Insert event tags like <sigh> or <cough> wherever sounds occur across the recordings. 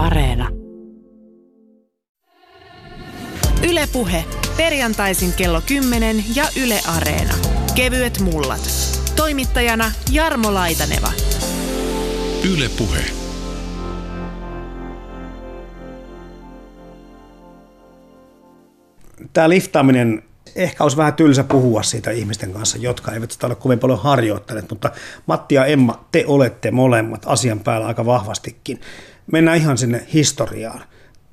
Areena. Ylepuhe perjantaisin kello 10 ja Yle Areena. Kevyet mullat. Toimittajana Jarmo Laitaneva. Yle Puhe. Tämä liftaaminen, ehkä olisi vähän tylsä puhua siitä ihmisten kanssa, jotka eivät sitä ole kovin paljon harjoittaneet, mutta Matti ja Emma, te olette molemmat asian päällä aika vahvastikin. Mennään ihan sinne historiaan.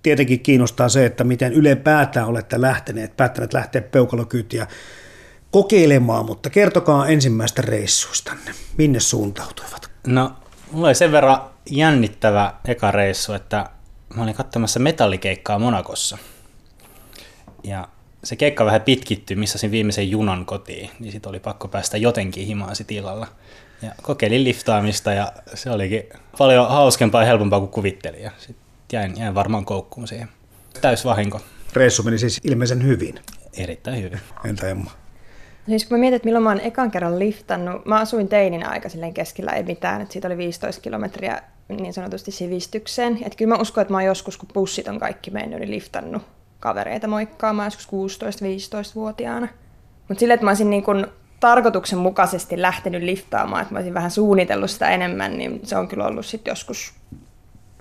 Tietenkin kiinnostaa se, että miten ylipäätään olette lähteneet, päättäneet lähteä peukalokyytiä kokeilemaan, mutta kertokaa ensimmäistä reissuistanne. Minne suuntautuivat? No, mulla oli sen verran jännittävä eka reissu, että mä olin katsomassa metallikeikkaa Monakossa. Ja se keikka vähän pitkittyi, missä sen viimeisen junan kotiin, niin sitten oli pakko päästä jotenkin himaan sit illalla. Ja kokeilin liftaamista ja se olikin paljon hauskempaa ja helpompaa kuin kuvittelin. Ja sit jäin, jäin varmaan koukkuun siihen. Täys vahinko. Reissu meni siis ilmeisen hyvin. Erittäin hyvin. Entä Emma? Siis kun mä mietin, että milloin mä oon ekan kerran liftannut, mä asuin teinin aika silleen keskellä, ei mitään, että siitä oli 15 kilometriä niin sanotusti sivistykseen. Että kyllä mä uskon, että mä oon joskus, kun bussit on kaikki mennyt, niin liftannut kavereita moikkaamaan joskus 16-15-vuotiaana. Mutta silleen, että mä olisin niin kun tarkoituksenmukaisesti lähtenyt liftaamaan, että mä olisin vähän suunnitellut sitä enemmän, niin se on kyllä ollut sitten joskus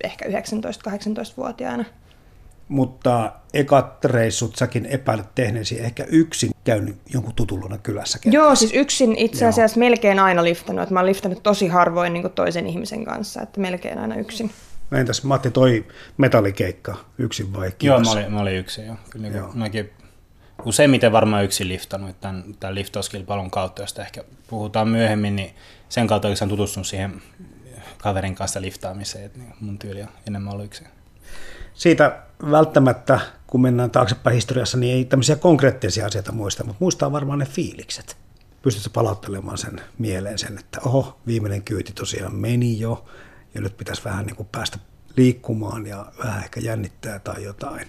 ehkä 19-18-vuotiaana. Mutta ekat reissut säkin epäilet tehneesi ehkä yksin käynyt jonkun tutullona kylässä. Kertaa. Joo, siis yksin itse asiassa Joo. melkein aina liftannut. Että mä oon liftannut tosi harvoin niin toisen ihmisen kanssa, että melkein aina yksin. No entäs Matti, toi metallikeikka yksin vai kivassa? Joo, mä olin, mä olin yksin jo. Kyllä niin joo. Mäkin useimmiten varmaan yksin liftannut tämän, tämän liftauskilpailun kautta, josta ehkä puhutaan myöhemmin, niin sen kautta oikeastaan tutustunut siihen kaverin kanssa liftaamiseen, että niin mun tyyli on enemmän ollut yksin. Siitä välttämättä, kun mennään taaksepäin historiassa, niin ei tämmöisiä konkreettisia asioita muista, mutta muistaa varmaan ne fiilikset. Pystytkö palauttelemaan sen mieleen sen, että oho, viimeinen kyyti tosiaan meni jo, ja nyt pitäisi vähän niin kuin päästä liikkumaan ja vähän ehkä jännittää tai jotain.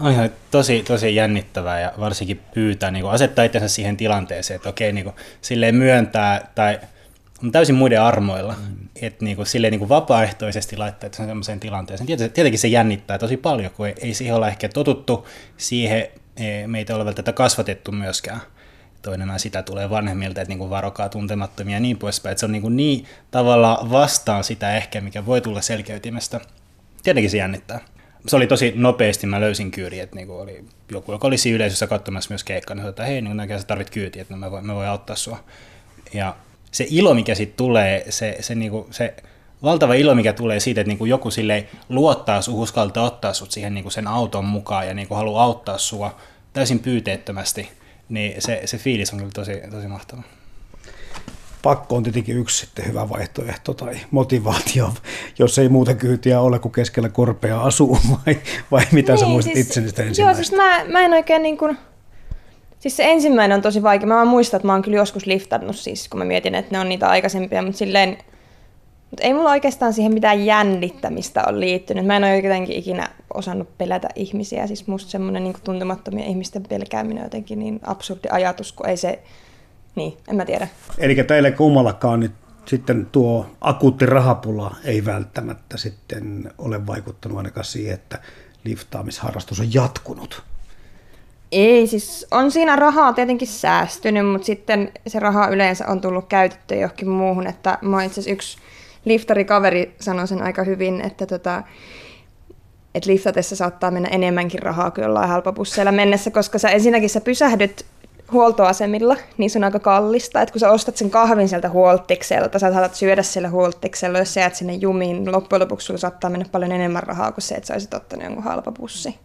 On ihan tosi, tosi jännittävää ja varsinkin pyytää, niin kuin asettaa itsensä siihen tilanteeseen, että okei, niin kuin, silleen myöntää tai on täysin muiden armoilla, mm. että niin kuin, silleen niin kuin vapaaehtoisesti laittaa sen sellaiseen tilanteeseen. Tietenkin se jännittää tosi paljon, kun ei, ei siihen olla ehkä totuttu, siihen meitä ei ole tätä kasvatettu myöskään. Toinen sitä tulee vanhemmilta, että niin kuin varokaa tuntemattomia ja niin poispäin. Että se on niin, kuin niin tavalla vastaan sitä ehkä, mikä voi tulla selkeytimestä. Tietenkin se jännittää se oli tosi nopeasti, mä löysin kyyri, että niinku oli joku, joka olisi yleisössä katsomassa myös keikkaa, niin että hei, niin sä tarvit kyyti, että mä voin, mä voin auttaa sua. Ja se ilo, mikä siitä tulee, se, se, niinku, se valtava ilo, mikä tulee siitä, että niinku joku sille luottaa sun, uskaltaa ottaa sut siihen niinku sen auton mukaan ja niinku haluaa auttaa sua täysin pyyteettömästi, niin se, se fiilis on kyllä tosi, tosi mahtava pakko on tietenkin yksi sitten hyvä vaihtoehto tai motivaatio, jos ei muuta kyytiä ole kuin keskellä korpea asuu, <laughs> vai, vai mitä niin, sä muistat siis, itse sitä Joo, siis mä, mä en oikein niin kuin, siis se ensimmäinen on tosi vaikea. Mä muistan, että mä oon kyllä joskus liftannut siis, kun mä mietin, että ne on niitä aikaisempia, mutta silleen, mutta ei mulla oikeastaan siihen mitään jännittämistä ole liittynyt. Mä en ole jotenkin ikinä osannut pelätä ihmisiä. Siis musta semmoinen niin tuntemattomia ihmisten pelkääminen on jotenkin niin absurdi ajatus, kun ei se niin, en mä tiedä. Eli teille kummallakaan niin sitten tuo akuutti rahapula ei välttämättä sitten ole vaikuttanut ainakaan siihen, että liftaamisharrastus on jatkunut. Ei, siis on siinä rahaa tietenkin säästynyt, mutta sitten se raha yleensä on tullut käytettyä johonkin muuhun. Että mä itse yksi liftarikaveri sanoi sen aika hyvin, että tota, että liftatessa saattaa mennä enemmänkin rahaa kuin jollain halpapusseilla mennessä, koska sä ensinnäkin sä pysähdyt huoltoasemilla, niin se on aika kallista. Että kun sä ostat sen kahvin sieltä huoltikselta, sä saatat syödä siellä huoltiksella, jos sä jäät sinne jumiin, niin loppujen lopuksi sulla saattaa mennä paljon enemmän rahaa kuin se, että sä olisit ottanut jonkun halpa pussi.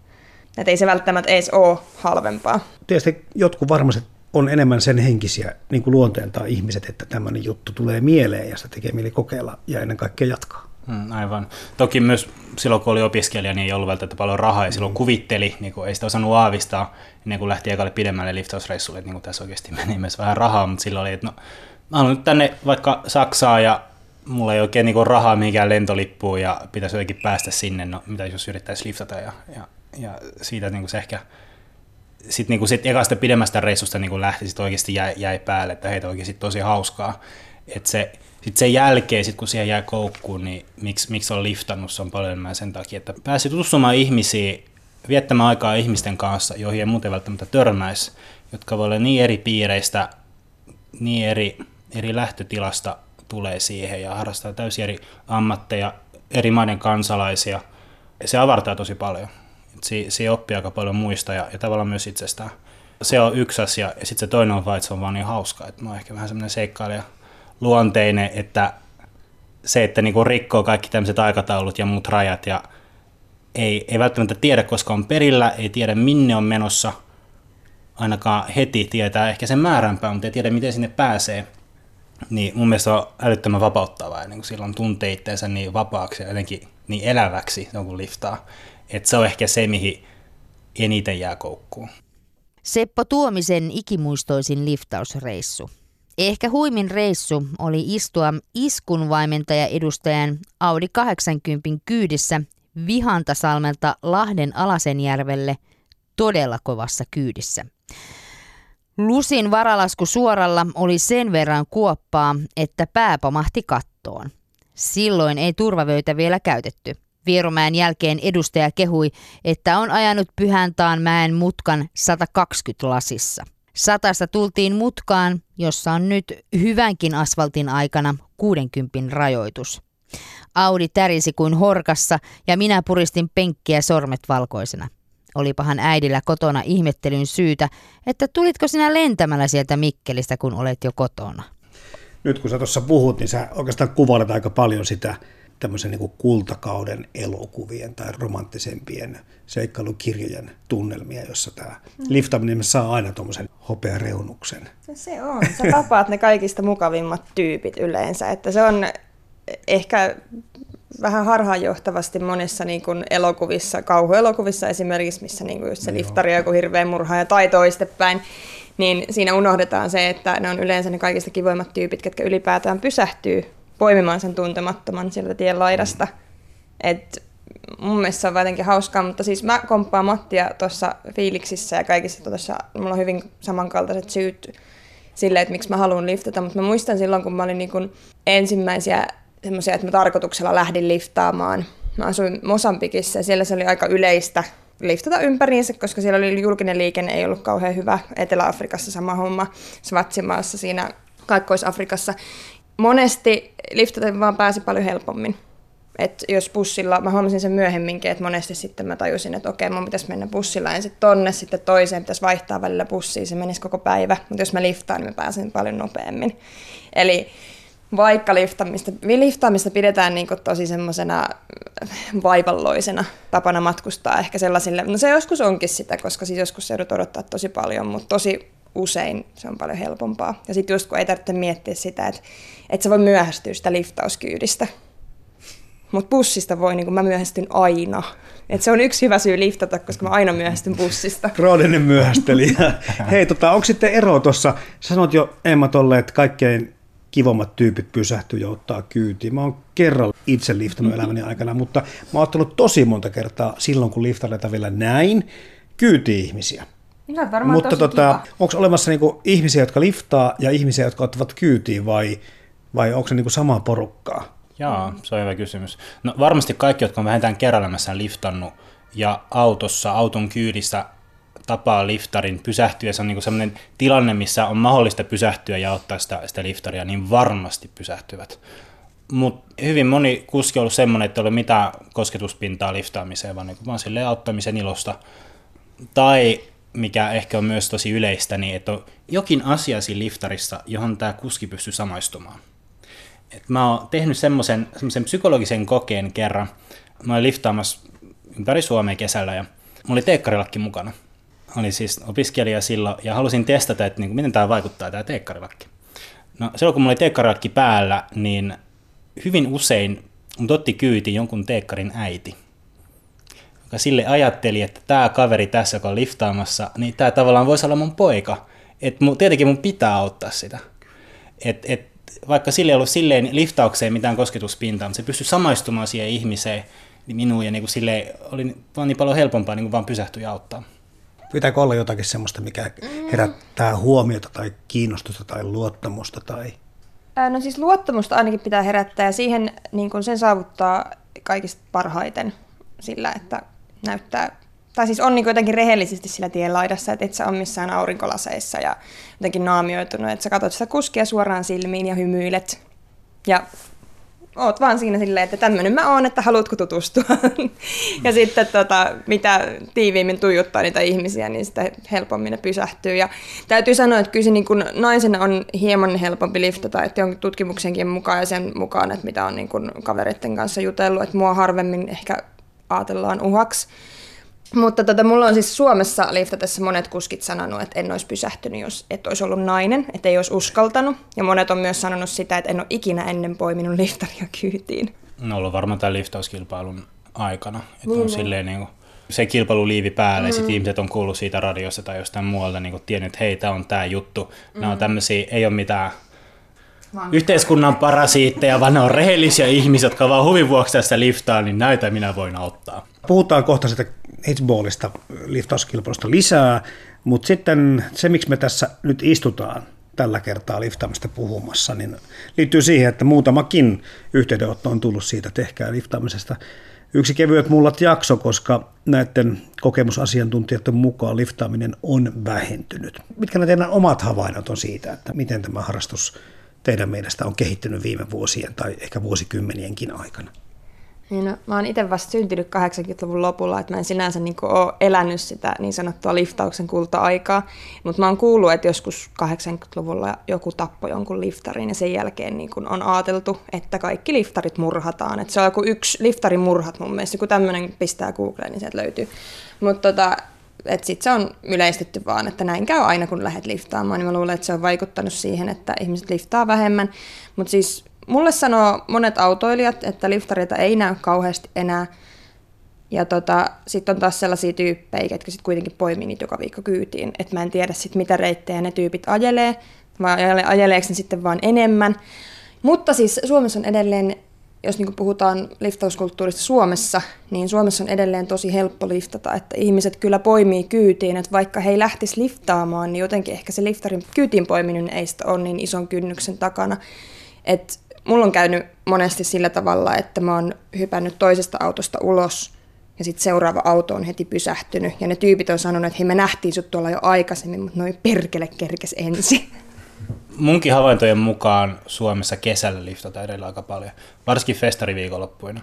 Että ei se välttämättä edes ole halvempaa. Tietysti jotkut varmasti on enemmän sen henkisiä niin kuin luonteeltaan ihmiset, että tämmöinen juttu tulee mieleen ja sitä tekee mieli kokeilla ja ennen kaikkea jatkaa. Mm, aivan. Toki myös silloin, kun oli opiskelija, niin ei ollut välttämättä paljon rahaa ja silloin mm. kuvitteli, niin kuin ei sitä osannut aavistaa ennen kuin lähti ekalle pidemmälle liftausreissulle, että niin kuin tässä oikeasti meni myös vähän rahaa, mutta silloin oli, että no, mä haluan nyt tänne vaikka Saksaan ja mulla ei oikein niin rahaa mihinkään lentolippuun ja pitäisi jotenkin päästä sinne, no mitä jos yrittäisi liftata ja, ja, ja siitä niin kuin se ehkä sitten niin kuin sit ekasta pidemmästä reissusta niin kuin lähti, sitten oikeasti jäi, jäi päälle, että heitä oikeasti tosi hauskaa. Että se, Sitten sen jälkeen, sit kun siihen jää koukkuun, niin miksi, miksi on liftannut, se on paljon enemmän sen takia, että pääsi tutustumaan ihmisiin, viettämään aikaa ihmisten kanssa, joihin ei muuten välttämättä törmäisi, jotka voi olla niin eri piireistä, niin eri, eri lähtötilasta tulee siihen ja harrastaa täysin eri ammatteja, eri maiden kansalaisia. Se avartaa tosi paljon. Si- se oppii aika paljon muista ja, ja tavallaan myös itsestään. Se on yksi asia ja sitten se toinen on vaan, että se on vaan niin hauska. Että mä oon ehkä vähän semmoinen seikkailija luonteinen, että se, että niinku rikkoo kaikki tämmöiset aikataulut ja muut rajat ja ei, ei välttämättä tiedä, koska on perillä, ei tiedä minne on menossa, ainakaan heti tietää ehkä sen määränpää, mutta ei tiedä miten sinne pääsee. Niin mun mielestä on älyttömän vapauttavaa, ja niin kun silloin tuntee itseensä niin vapaaksi ja jotenkin niin eläväksi, se on kun liftaa. Että se on ehkä se, mihin eniten jää koukkuun. Seppo Tuomisen ikimuistoisin liftausreissu. Ehkä huimin reissu oli istua iskunvaimentaja edustajan Audi 80 kyydissä Vihantasalmelta Lahden Alasenjärvelle todella kovassa kyydissä. Lusin varalasku suoralla oli sen verran kuoppaa, että pää pamahti kattoon. Silloin ei turvavöitä vielä käytetty. Vierumäen jälkeen edustaja kehui, että on ajanut Pyhäntaan mäen mutkan 120 lasissa. Satasta tultiin mutkaan, jossa on nyt hyvänkin asfaltin aikana 60 rajoitus. Audi tärisi kuin horkassa ja minä puristin penkkiä sormet valkoisena. Olipahan äidillä kotona ihmettelyn syytä, että tulitko sinä lentämällä sieltä Mikkelistä, kun olet jo kotona. Nyt kun sä tuossa puhut, niin sä oikeastaan kuvailet aika paljon sitä tämmöisen niin kultakauden elokuvien tai romanttisempien seikkailukirjojen tunnelmia, jossa tämä mm. liftaminen saa aina tuommoisen hopeareunuksen. Se on. Sä tapaat ne kaikista mukavimmat tyypit yleensä. Että se on ehkä vähän harhaanjohtavasti monissa niin kuin elokuvissa, kauhuelokuvissa esimerkiksi, missä niin kuin just se liftari on joku hirveä murhaaja tai toistepäin, niin siinä unohdetaan se, että ne on yleensä ne kaikista kivoimmat tyypit, ketkä ylipäätään pysähtyy poimimaan sen tuntemattoman sieltä tien laidasta. Mm. Et mun mielestä se on jotenkin hauskaa, mutta siis mä komppaan Mattia tuossa fiiliksissä ja kaikissa tuossa, mulla on hyvin samankaltaiset syyt sille, että miksi mä haluan liftata, mutta mä muistan silloin, kun mä olin niin kuin ensimmäisiä semmoisia, että mä tarkoituksella lähdin liftaamaan. Mä asuin Mosambikissa ja siellä se oli aika yleistä liftata ympäriinsä, koska siellä oli julkinen liikenne, ei ollut kauhean hyvä. Etelä-Afrikassa sama homma, Svatsimaassa siinä Kaakkois-Afrikassa. Monesti liftata vaan pääsi paljon helpommin. Et jos bussilla, mä huomasin sen myöhemminkin, että monesti sitten mä tajusin, että okei, mun pitäisi mennä bussilla ensin tonne, sitten toiseen, pitäisi vaihtaa välillä bussiin, se menisi koko päivä, mutta jos mä liftaan, niin mä pääsen paljon nopeammin. Eli vaikka liftaamista, liftaamista pidetään niin tosi semmoisena vaivalloisena tapana matkustaa ehkä sellaisille, no se joskus onkin sitä, koska siis joskus se joudut odottaa tosi paljon, mutta tosi usein se on paljon helpompaa. Ja sitten just kun ei tarvitse miettiä sitä, että, että se voi myöhästyä sitä liftauskyydistä. Mutta bussista voi, niin kuin mä myöhästyn aina. Et se on yksi hyvä syy liftata, koska mä aina myöhästyn bussista. Krooninen myöhästelijä. <laughs> Hei, tota, onko sitten ero tuossa, sanoit jo Emma tolle, että kaikkein kivommat tyypit pysähtyy ja ottaa kyytiin. Mä oon kerran itse liftannut elämäni aikana, mutta mä oon ottanut tosi monta kertaa silloin, kun liftaleita vielä näin, kyyti ihmisiä. No, mutta tota, onko olemassa niinku ihmisiä, jotka liftaa ja ihmisiä, jotka ottavat kyytiin vai, vai onko se niinku samaa porukkaa? Joo, se on hyvä kysymys. No varmasti kaikki, jotka on vähintään kerran liftannut ja autossa, auton kyydissä tapaa liftarin pysähtyä, se on niin sellainen tilanne, missä on mahdollista pysähtyä ja ottaa sitä, sitä liftaria, niin varmasti pysähtyvät. Mutta hyvin moni kuski on ollut semmoinen, että ei ole mitään kosketuspintaa liftaamiseen, vaan, niin vaan sille auttamisen ilosta. Tai mikä ehkä on myös tosi yleistä, niin että on jokin asia siinä liftarissa, johon tämä kuski pystyy samaistumaan. Et mä oon tehnyt semmoisen psykologisen kokeen kerran. Mä olin liftaamassa ympäri Suomea kesällä ja mulla oli teekkarilakki mukana olin siis opiskelija silloin ja halusin testata, että niin kuin, miten tämä vaikuttaa tämä teekkarilakki. No silloin kun mulla oli teekkarilakki päällä, niin hyvin usein mut otti kyyti jonkun teekkarin äiti, joka sille ajatteli, että tämä kaveri tässä, joka on liftaamassa, niin tämä tavallaan voisi olla mun poika. Että tietenkin mun pitää auttaa sitä. Et, et, vaikka sille ei ollut silleen liftaukseen mitään kosketuspintaa, mutta se pystyi samaistumaan siihen ihmiseen, niin minuun ja niin kuin sille oli vaan niin paljon helpompaa niin kuin vaan pysähtyä ja auttaa. Pitääkö olla jotakin sellaista, mikä herättää huomiota tai kiinnostusta tai luottamusta tai No siis luottamusta ainakin pitää herättää ja siihen niin kun sen saavuttaa kaikista parhaiten sillä, että näyttää, tai siis on niin jotenkin rehellisesti sillä tien laidassa, että et sä on missään aurinkolaseissa ja jotenkin naamioitunut, että sä katsot sitä kuskia suoraan silmiin ja hymyilet. Ja oot vaan siinä silleen, että tämmöinen mä oon, että haluatko tutustua. <laughs> ja sitten tota, mitä tiiviimmin tuijuttaa niitä ihmisiä, niin sitä helpommin ne pysähtyy. Ja täytyy sanoa, että kyllä se niin naisena on hieman helpompi liftata, että jonkin tutkimuksenkin mukaan ja sen mukaan, että mitä on niin kavereiden kanssa jutellut, että mua harvemmin ehkä ajatellaan uhaksi. Mutta tota, mulla on siis Suomessa liftatessa monet kuskit sanonut, että en olisi pysähtynyt, jos et olisi ollut nainen, että ei olisi uskaltanut. Ja monet on myös sanonut sitä, että en ole ikinä ennen poiminut liftaria kyytiin. No ollut varmaan tämän liftauskilpailun aikana. Että niin, on silleen niin kuin, se kilpailu liivi päälle mm. ja sitten ihmiset on kuullut siitä radiossa tai jostain muualta niin tiennyt, että hei, tämä on tämä juttu. Mm. Nämä on tämmöisiä, ei ole mitään yhteiskunnan parasiitteja, vaan ne on rehellisiä ihmisiä, jotka vaan huvin vuoksi tässä liftaa, niin näitä minä voin auttaa. Puhutaan kohta sitä Hitchballista liftauskilpailusta lisää, mutta sitten se, miksi me tässä nyt istutaan tällä kertaa liftaamista puhumassa, niin liittyy siihen, että muutamakin yhteydenotto on tullut siitä, tehkää liftaamisesta yksi kevyet mullat jakso, koska näiden kokemusasiantuntijoiden mukaan liftaaminen on vähentynyt. Mitkä ne teidän omat havainnot on siitä, että miten tämä harrastus teidän mielestä on kehittynyt viime vuosien tai ehkä vuosikymmenienkin aikana? Niin no, mä oon itse vasta syntynyt 80-luvun lopulla, että mä en sinänsä niin ole elänyt sitä niin sanottua liftauksen kulta-aikaa, mutta mä oon kuullut, että joskus 80-luvulla joku tappoi jonkun liftarin ja sen jälkeen niin on ajateltu, että kaikki liftarit murhataan. Että se on joku yksi liftarin murhat mun mielestä, kun tämmöinen pistää Googleen, niin sieltä löytyy. Mutta tota, sitten se on yleistetty vaan, että näin käy aina kun lähdet liftaamaan, niin mä luulen, että se on vaikuttanut siihen, että ihmiset liftaa vähemmän. Mutta siis mulle sanoo monet autoilijat, että liftareita ei näy kauheasti enää. Ja tota, sitten on taas sellaisia tyyppejä, jotka sitten kuitenkin poimii niitä joka viikko kyytiin. Että mä en tiedä sitten, mitä reittejä ne tyypit ajelee, vai ajeleeko ne sitten vaan enemmän. Mutta siis Suomessa on edelleen, jos niin puhutaan liftauskulttuurista Suomessa, niin Suomessa on edelleen tosi helppo liftata, että ihmiset kyllä poimii kyytiin, että vaikka he ei lähtisi liftaamaan, niin jotenkin ehkä se liftarin kyytiin poiminen ei sitä ole niin ison kynnyksen takana. Että mulla on käynyt monesti sillä tavalla, että mä oon hypännyt toisesta autosta ulos ja sitten seuraava auto on heti pysähtynyt. Ja ne tyypit on sanonut, että hei me nähtiin sut tuolla jo aikaisemmin, mutta noin perkele kerkes ensin. <laughs> Munkin havaintojen mukaan Suomessa kesällä liftataan edelleen aika paljon, varsinkin festariviikonloppuina.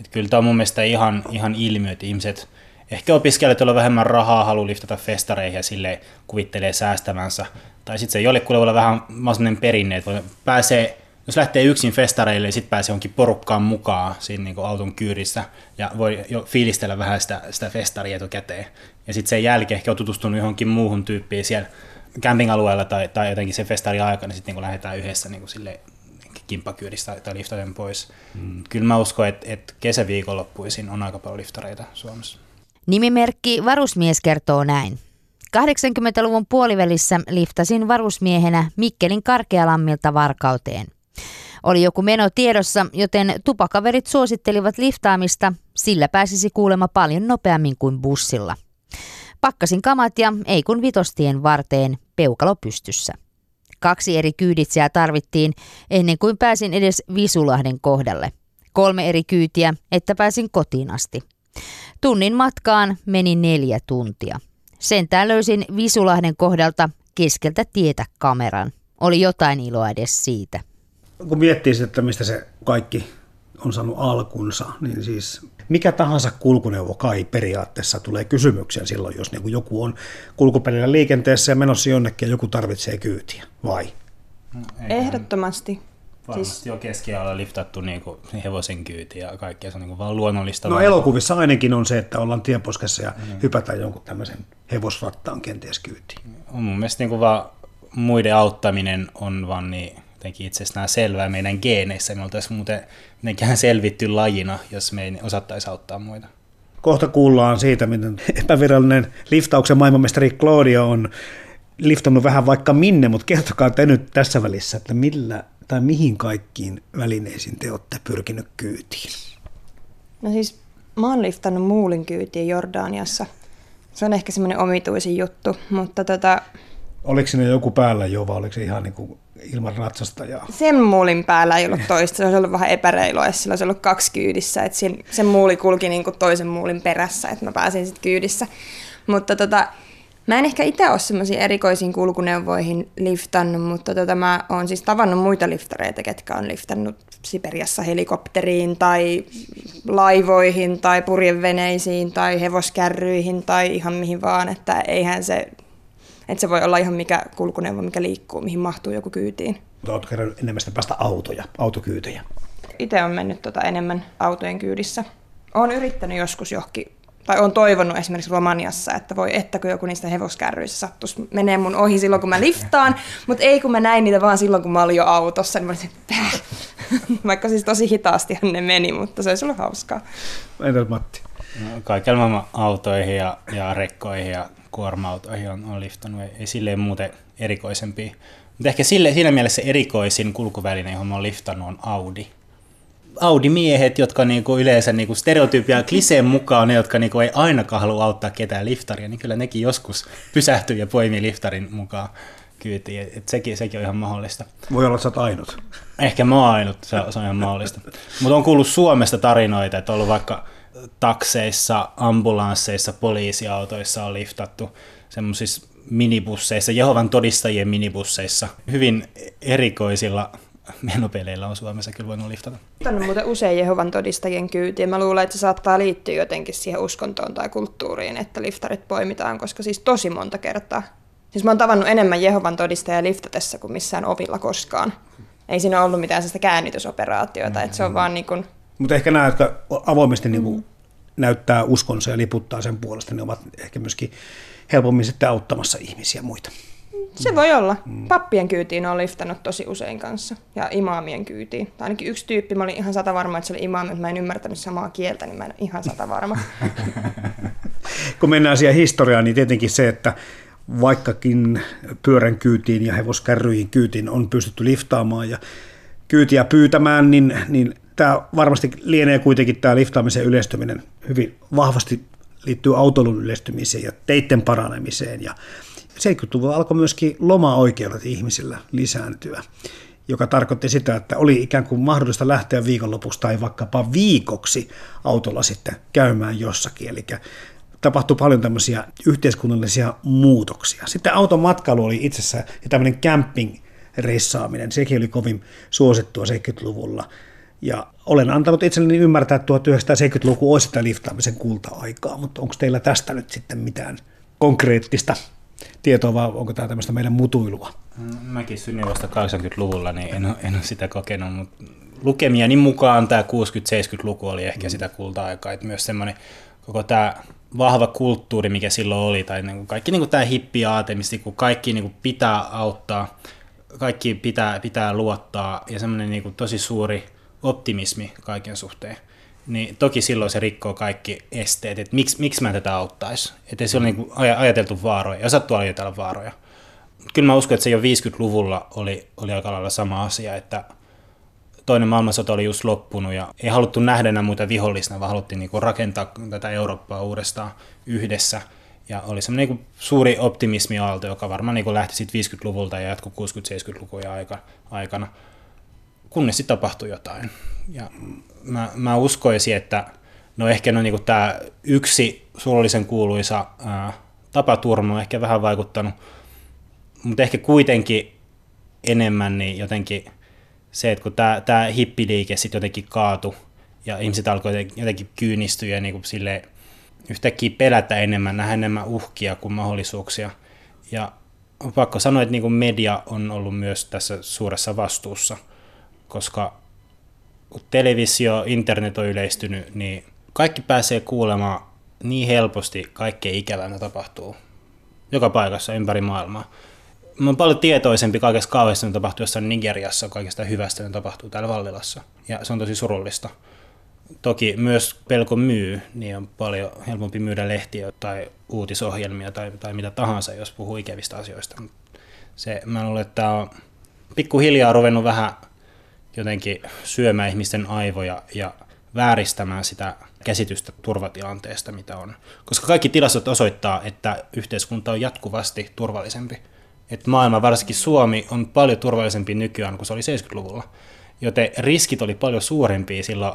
Et kyllä tämä on mun mielestä ihan, ihan ilmiö, että ihmiset, ehkä opiskelijat, joilla vähemmän rahaa, haluaa liftata festareihin ja sille kuvittelee säästävänsä. Tai sitten se jollekulle voi olla vähän sellainen perinne, että pääsee jos lähtee yksin festareille, niin sitten pääsee jonkin porukkaan mukaan siinä niin auton kyyrissä ja voi jo fiilistellä vähän sitä, sitä festaria etukäteen. Ja sitten sen jälkeen ehkä on tutustunut johonkin muuhun tyyppiin siellä camping-alueella tai, tai jotenkin sen festarin aikana, niin sitten niin lähdetään yhdessä niin sille kimppakyydistä tai liftaten pois. Mm. Kyllä mä uskon, että, että kesäviikonloppuisin on aika paljon liftareita Suomessa. Nimimerkki Varusmies kertoo näin. 80-luvun puolivälissä liftasin varusmiehenä Mikkelin Karkealammilta Varkauteen – oli joku meno tiedossa, joten tupakaverit suosittelivat liftaamista, sillä pääsisi kuulema paljon nopeammin kuin bussilla. Pakkasin kamat ja ei kun vitostien varteen peukalo pystyssä. Kaksi eri kyyditsejä tarvittiin ennen kuin pääsin edes Visulahden kohdalle. Kolme eri kyytiä, että pääsin kotiin asti. Tunnin matkaan meni neljä tuntia. Sentään löysin Visulahden kohdalta keskeltä tietä kameran. Oli jotain iloa edes siitä kun miettii että mistä se kaikki on saanut alkunsa, niin siis mikä tahansa kulkuneuvo kai periaatteessa tulee kysymykseen silloin, jos niin joku on kulkupelillä liikenteessä ja menossa jonnekin ja joku tarvitsee kyytiä, vai? No, Ehdottomasti. Varmasti siis... jo keskiajalla liftattu niin kuin hevosen kyyti ja kaikkea, se on niin vaan luonnollista. No vaan... elokuvissa ainakin on se, että ollaan tienposkessa ja mm. hypätään jonkun tämmöisen hevosrattaan kenties kyytiin. On mun mielestä niin kuin vaan muiden auttaminen on vaan niin jotenkin itsestään selvää meidän geeneissä. Me oltaisiin muuten mitenkään selvitty lajina, jos me ei osattaisi auttaa muita. Kohta kuullaan siitä, miten epävirallinen liftauksen maailmanmestari Claudio on liftannut vähän vaikka minne, mutta kertokaa te nyt tässä välissä, että millä tai mihin kaikkiin välineisiin te olette pyrkinyt kyytiin? No siis mä oon liftannut muulin kyytiin Jordaniassa. Se on ehkä semmoinen omituisin juttu, mutta tota, Oliko sinne joku päällä jo, vai oliko se ihan niin kuin ilman ratsastajaa? Sen muulin päällä ei ollut toista, se olisi ollut vähän epäreilua, jos sillä olisi ollut kaksi kyydissä, että sen, sen muuli kulki niin kuin toisen muulin perässä, että mä pääsin sitten kyydissä. Mutta tota, Mä en ehkä itse ole semmoisiin erikoisiin kulkuneuvoihin liftannut, mutta tota, mä oon siis tavannut muita liftareita, ketkä on liftannut Siperiassa helikopteriin tai laivoihin tai purjeveneisiin tai hevoskärryihin tai ihan mihin vaan, että eihän se, että se voi olla ihan mikä kulkuneuvo, mikä liikkuu, mihin mahtuu joku kyytiin. Oletko kerran enemmän sitä päästä autoja, autokyytejä? Itse on mennyt tota enemmän autojen kyydissä. Olen yrittänyt joskus johonkin tai on toivonut esimerkiksi Romaniassa, että voi että kun joku niistä hevoskärryistä sattuisi menee mun ohi silloin, kun mä liftaan, mutta ei kun mä näin niitä vaan silloin, kun mä olin jo autossa, niin mä olisin, <laughs> vaikka siis tosi hitaastihan ne meni, mutta se olisi ollut hauskaa. Entäs Matti? No, kaikilla maailman autoihin ja, ja rekkoihin ja kuorma-autoihin on, on liftannut, ei, ei silleen muuten erikoisempia. Mutta ehkä sille, siinä mielessä erikoisin kulkuväline, johon mä oon liftannut, on Audi. Audi-miehet, jotka niinku yleensä niinku stereotypia kliseen mukaan ne, jotka niinku ei ainakaan halua auttaa ketään liftaria, niin kyllä nekin joskus pysähtyy ja poimii liftarin mukaan kyytiin. Et sekin, sekin on ihan mahdollista. Voi olla, että sä oot ainut. Ehkä mä oon ainut, se, se on ihan mahdollista. Mutta on kuullut Suomesta tarinoita, että on ollut vaikka takseissa, ambulansseissa, poliisiautoissa on liftattu semmoisissa minibusseissa, Jehovan todistajien minibusseissa, hyvin erikoisilla menopeleillä on Suomessa kyllä voinut liftata. On muuten usein Jehovan todistajien kyytiä. Mä luulen, että se saattaa liittyä jotenkin siihen uskontoon tai kulttuuriin, että liftarit poimitaan, koska siis tosi monta kertaa. Siis mä oon tavannut enemmän Jehovan todistajia liftatessa kuin missään ovilla koskaan. Ei siinä ollut mitään sellaista käännytysoperaatiota, mm-hmm. että se on vaan niin kuin... Mutta ehkä nämä, jotka avoimesti niin kuin näyttää uskonsa ja liputtaa sen puolesta, ne ovat ehkä myöskin helpommin sitten auttamassa ihmisiä muita. Se voi olla. Mm. Pappien kyytiin on liftannut tosi usein kanssa ja imaamien kyytiin. Tai ainakin yksi tyyppi, mä olin ihan sata varma, että se oli imaami, mutta mä en ymmärtänyt samaa kieltä, niin mä en ihan sata varma. <laughs> Kun mennään siihen historiaan, niin tietenkin se, että vaikkakin pyörän kyytiin ja hevoskärryihin kyytiin on pystytty liftaamaan ja kyytiä pyytämään, niin, niin tämä varmasti lienee kuitenkin tämä liftaamisen yleistyminen hyvin vahvasti liittyy autoilun yleistymiseen ja teitten paranemiseen ja 70-luvulla alkoi myöskin loma-oikeudet ihmisillä lisääntyä, joka tarkoitti sitä, että oli ikään kuin mahdollista lähteä viikonlopuksi tai vaikkapa viikoksi autolla sitten käymään jossakin. Eli tapahtui paljon tämmöisiä yhteiskunnallisia muutoksia. Sitten auton matkailu oli itsessään ja tämmöinen camping reissaaminen, sekin oli kovin suosittua 70-luvulla. Ja olen antanut itselleni ymmärtää, että 1970-luku olisi sitä liftaamisen kulta-aikaa, mutta onko teillä tästä nyt sitten mitään konkreettista tietoa, vai onko tämä tämmöistä meidän mutuilua? Mäkin synnin vasta 80-luvulla, niin en, en ole sitä kokenut, mutta lukemiani mukaan tämä 60-70-luku oli ehkä mm. sitä kulta-aikaa, että myös semmoinen koko tämä vahva kulttuuri, mikä silloin oli, tai niin kuin kaikki niin kuin tämä hippi-aate, mistä niin kuin kaikki niin kuin pitää auttaa, kaikki pitää, pitää luottaa, ja semmoinen niin kuin tosi suuri optimismi kaiken suhteen niin toki silloin se rikkoo kaikki esteet, että miksi, miksi mä tätä auttaisi. Että se on niin ajateltu vaaroja ja sattuu ajatella vaaroja. Kyllä mä uskon, että se jo 50-luvulla oli, oli aika lailla sama asia, että toinen maailmansota oli just loppunut ja ei haluttu nähdä enää muita vihollisena, vaan haluttiin niin kuin rakentaa tätä Eurooppaa uudestaan yhdessä. Ja oli semmoinen niin suuri optimismiaalto, joka varmaan niin lähti sitten 50-luvulta ja jatkui 60-70-lukujen aikana, kunnes sitten tapahtui jotain. Ja mä, mä uskoisin, että no ehkä no niin tämä yksi surullisen kuuluisa ää, tapaturma on ehkä vähän vaikuttanut, mutta ehkä kuitenkin enemmän niin jotenkin se, että kun tämä, hippiliike sitten jotenkin kaatu ja ihmiset alkoi jotenkin kyynistyä ja niin kuin sille yhtäkkiä pelätä enemmän, nähdä enemmän uhkia kuin mahdollisuuksia. Ja on pakko sanoa, että niin kuin media on ollut myös tässä suuressa vastuussa, koska kun televisio, internet on yleistynyt, niin kaikki pääsee kuulemaan niin helposti kaikkea ikävää, tapahtuu joka paikassa ympäri maailmaa. Mä oon paljon tietoisempi kaikesta kauheasta, mitä tapahtuu jossain Nigeriassa, kaikesta hyvästä, mitä tapahtuu täällä Vallilassa. Ja se on tosi surullista. Toki myös pelko myy, niin on paljon helpompi myydä lehtiä tai uutisohjelmia tai, tai mitä tahansa, jos puhuu ikävistä asioista. Se, mä luulen, että tämä on pikkuhiljaa ruvennut vähän jotenkin syömään ihmisten aivoja ja vääristämään sitä käsitystä turvatilanteesta, mitä on. Koska kaikki tilastot osoittaa, että yhteiskunta on jatkuvasti turvallisempi. että maailma, varsinkin Suomi, on paljon turvallisempi nykyään kuin se oli 70-luvulla. Joten riskit oli paljon suurempia silloin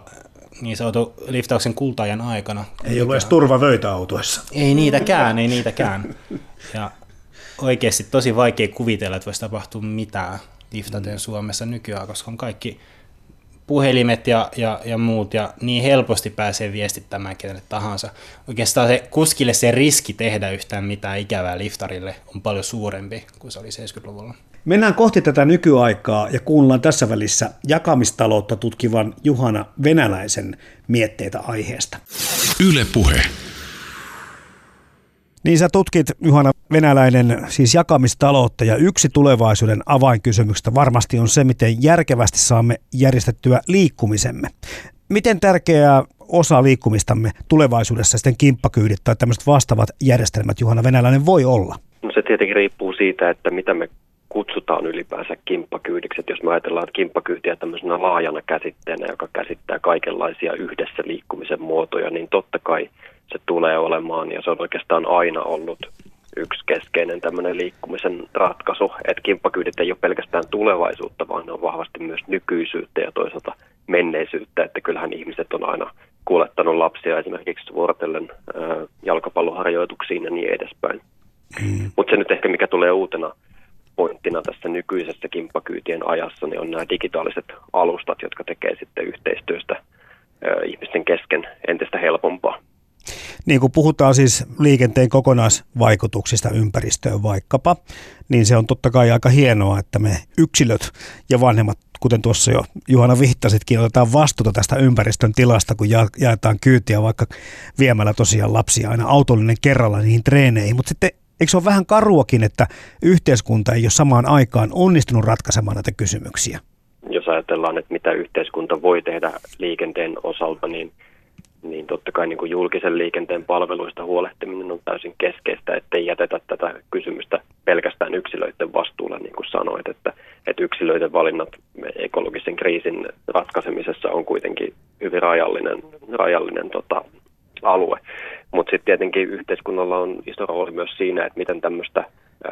niin sanotun liftauksen kultaajan aikana. Ei ollut edes turvavöitä autoissa. Ei niitäkään, ei niitäkään. Ja oikeasti tosi vaikea kuvitella, että voisi tapahtua mitään liftaten Suomessa nykyään, koska on kaikki puhelimet ja, ja, ja muut, ja niin helposti pääsee viestittämään kenelle tahansa. Oikeastaan se kuskille se riski tehdä yhtään mitään ikävää liftarille on paljon suurempi kuin se oli 70-luvulla. Mennään kohti tätä nykyaikaa ja kuunnellaan tässä välissä jakamistaloutta tutkivan Juhana Venäläisen mietteitä aiheesta. Yle Puhe. Niin sä tutkit, Juhana Venäläinen, siis jakamistaloutta ja yksi tulevaisuuden avainkysymyksistä varmasti on se, miten järkevästi saamme järjestettyä liikkumisemme. Miten tärkeää osa liikkumistamme tulevaisuudessa sitten kimppakyydit tai tämmöiset vastaavat järjestelmät, Juhana Venäläinen, voi olla? No se tietenkin riippuu siitä, että mitä me kutsutaan ylipäänsä kimppakyydiksi. Että jos me ajatellaan että kimppakyytiä tämmöisenä laajana käsitteenä, joka käsittää kaikenlaisia yhdessä liikkumisen muotoja, niin totta kai se tulee olemaan ja se on oikeastaan aina ollut yksi keskeinen tämmöinen liikkumisen ratkaisu, että kimppakyydit ei ole pelkästään tulevaisuutta, vaan ne on vahvasti myös nykyisyyttä ja toisaalta menneisyyttä, että kyllähän ihmiset on aina kuulettanut lapsia esimerkiksi vuorotellen jalkapalloharjoituksiin ja niin edespäin. Mm. Mutta se nyt ehkä mikä tulee uutena pointtina tässä nykyisessä kimppakyytien ajassa, niin on nämä digitaaliset alustat, jotka tekee sitten yhteistyöstä ihmisten kesken entistä helpompaa. Niin kuin puhutaan siis liikenteen kokonaisvaikutuksista ympäristöön vaikkapa, niin se on totta kai aika hienoa, että me yksilöt ja vanhemmat, kuten tuossa jo Juhana viittasitkin, otetaan vastuuta tästä ympäristön tilasta, kun ja- jaetaan kyytiä vaikka viemällä tosiaan lapsia aina autollinen kerralla niihin treeneihin. Mutta sitten eikö se ole vähän karuakin, että yhteiskunta ei ole samaan aikaan onnistunut ratkaisemaan näitä kysymyksiä? Jos ajatellaan, että mitä yhteiskunta voi tehdä liikenteen osalta, niin – niin totta kai niin kuin julkisen liikenteen palveluista huolehtiminen on täysin keskeistä, ettei jätetä tätä kysymystä pelkästään yksilöiden vastuulle, niin kuin sanoit, että, että yksilöiden valinnat ekologisen kriisin ratkaisemisessa on kuitenkin hyvin rajallinen, rajallinen tota, alue. Mutta sitten tietenkin yhteiskunnalla on iso rooli myös siinä, että miten tämmöistä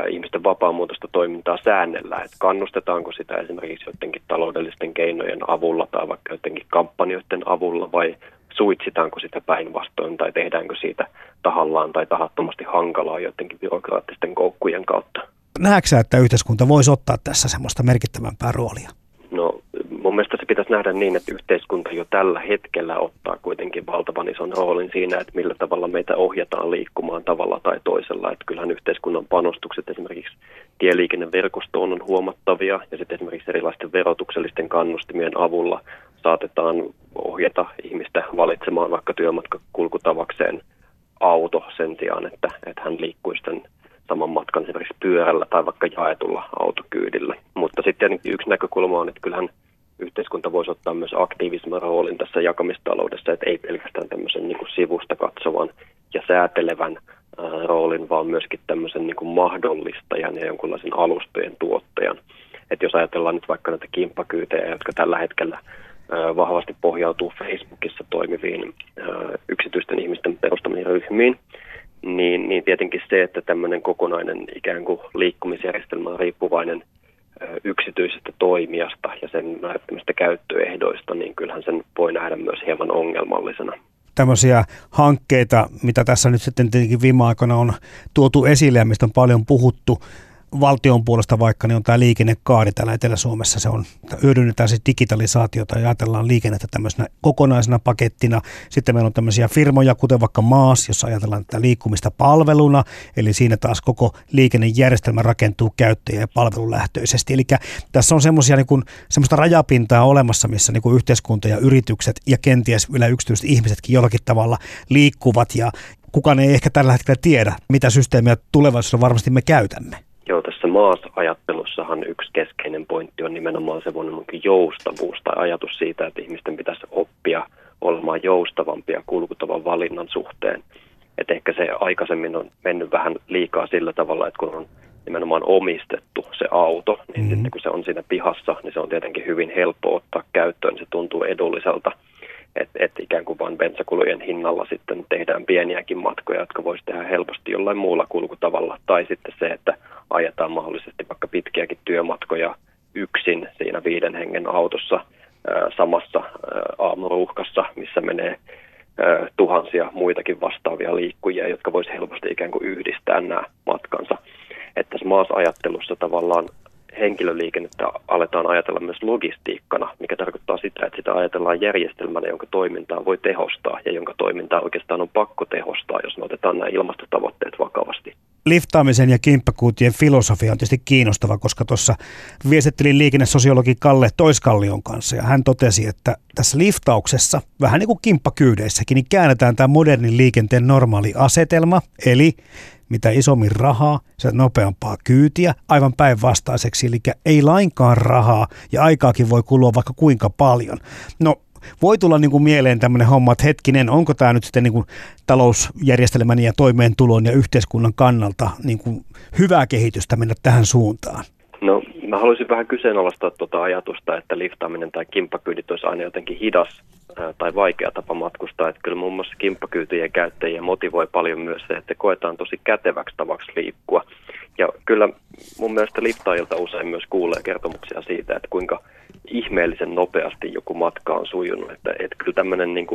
ihmisten vapaamuotoista toimintaa säännellään, että kannustetaanko sitä esimerkiksi jotenkin taloudellisten keinojen avulla tai vaikka jotenkin kampanjoiden avulla vai suitsitaanko sitä päinvastoin tai tehdäänkö siitä tahallaan tai tahattomasti hankalaa jotenkin byrokraattisten koukkujen kautta. Näetkö että yhteiskunta voisi ottaa tässä semmoista merkittävämpää roolia? No mun mielestä se pitäisi nähdä niin, että yhteiskunta jo tällä hetkellä ottaa kuitenkin valtavan ison roolin siinä, että millä tavalla meitä ohjataan liikkumaan tavalla tai toisella. Että kyllähän yhteiskunnan panostukset esimerkiksi tieliikenneverkostoon on huomattavia ja sitten esimerkiksi erilaisten verotuksellisten kannustimien avulla saatetaan ohjata ihmistä valitsemaan vaikka työmatkakulkutavakseen auto sen sijaan, että, että hän liikkuisi sen saman matkan esimerkiksi pyörällä tai vaikka jaetulla autokyydillä. Mutta sitten yksi näkökulma on, että kyllähän yhteiskunta voisi ottaa myös aktiivisemman roolin tässä jakamistaloudessa, että ei pelkästään tämmöisen niin kuin sivusta katsovan ja säätelevän ää, roolin, vaan myöskin tämmöisen niin kuin mahdollistajan ja jonkunlaisen alustojen tuottajan. Että jos ajatellaan nyt vaikka näitä kimppakyytejä, jotka tällä hetkellä vahvasti pohjautuu Facebookissa toimiviin yksityisten ihmisten perustamiin ryhmiin, niin, niin tietenkin se, että tämmöinen kokonainen ikään kuin liikkumisjärjestelmä on riippuvainen yksityisestä toimijasta ja sen määrittämistä käyttöehdoista, niin kyllähän sen voi nähdä myös hieman ongelmallisena. Tämmöisiä hankkeita, mitä tässä nyt sitten tietenkin viime aikoina on tuotu esille ja mistä on paljon puhuttu, valtion puolesta vaikka, niin on tämä liikennekaari täällä Etelä-Suomessa. Se on, hyödynnetään siis digitalisaatiota ja ajatellaan liikennettä tämmöisenä kokonaisena pakettina. Sitten meillä on tämmöisiä firmoja, kuten vaikka Maas, jossa ajatellaan tätä liikkumista palveluna, eli siinä taas koko liikennejärjestelmä rakentuu käyttäjä- ja palvelulähtöisesti. Eli tässä on semmoisia niin semmoista rajapintaa olemassa, missä niin kuin yhteiskunta ja yritykset ja kenties vielä yksityiset ihmisetkin jollakin tavalla liikkuvat ja kukaan ei ehkä tällä hetkellä tiedä, mitä systeemiä tulevaisuudessa varmasti me käytämme. Joo, tässä maasajattelussahan yksi keskeinen pointti on nimenomaan se joustavuus tai ajatus siitä, että ihmisten pitäisi oppia olemaan joustavampia kulkutavan valinnan suhteen. Et ehkä se aikaisemmin on mennyt vähän liikaa sillä tavalla, että kun on nimenomaan omistettu se auto, niin mm-hmm. sitten kun se on siinä pihassa, niin se on tietenkin hyvin helppo ottaa käyttöön, niin se tuntuu edulliselta. Että et ikään kuin vain bensakulujen hinnalla sitten tehdään pieniäkin matkoja, jotka voisi tehdä helposti jollain muulla kulkutavalla. Tai sitten se, että ajetaan mahdollisesti vaikka pitkiäkin työmatkoja yksin siinä viiden hengen autossa samassa aamuruuhkassa, missä menee tuhansia muitakin vastaavia liikkujia, jotka voisi helposti ikään kuin yhdistää nämä matkansa. Että tässä maasajattelussa tavallaan henkilöliikennettä aletaan ajatella myös logistiikkana, mikä tarkoittaa sitä, että sitä ajatellaan järjestelmänä, jonka toimintaa voi tehostaa ja jonka toimintaa oikeastaan on pakko tehostaa, jos me otetaan nämä ilmastotavoitteet vakavasti. Liftaamisen ja kimppakuutien filosofia on tietysti kiinnostava, koska tuossa viestittelin liikennesosiologi Kalle Toiskallion kanssa ja hän totesi, että tässä liftauksessa, vähän niin kuin kimppakyydeissäkin, niin käännetään tämä modernin liikenteen normaali asetelma, eli mitä isommin rahaa, se nopeampaa kyytiä, aivan päinvastaiseksi, eli ei lainkaan rahaa ja aikaakin voi kulua vaikka kuinka paljon. No voi tulla niin kuin mieleen tämmöinen homma, että hetkinen, onko tämä nyt sitten niin kuin talousjärjestelmän ja toimeentulon ja yhteiskunnan kannalta niin kuin hyvää kehitystä mennä tähän suuntaan? No mä haluaisin vähän kyseenalaistaa tuota ajatusta, että liftaaminen tai kimppakyydit olisi aina jotenkin hidas tai vaikea tapa matkustaa. Että kyllä muun muassa kimppakyytien käyttäjiä motivoi paljon myös se, että koetaan tosi käteväksi tavaksi liikkua. Ja kyllä mun mielestä liftaajilta usein myös kuulee kertomuksia siitä, että kuinka ihmeellisen nopeasti joku matka on sujunut. Että, että kyllä tämmöinen niin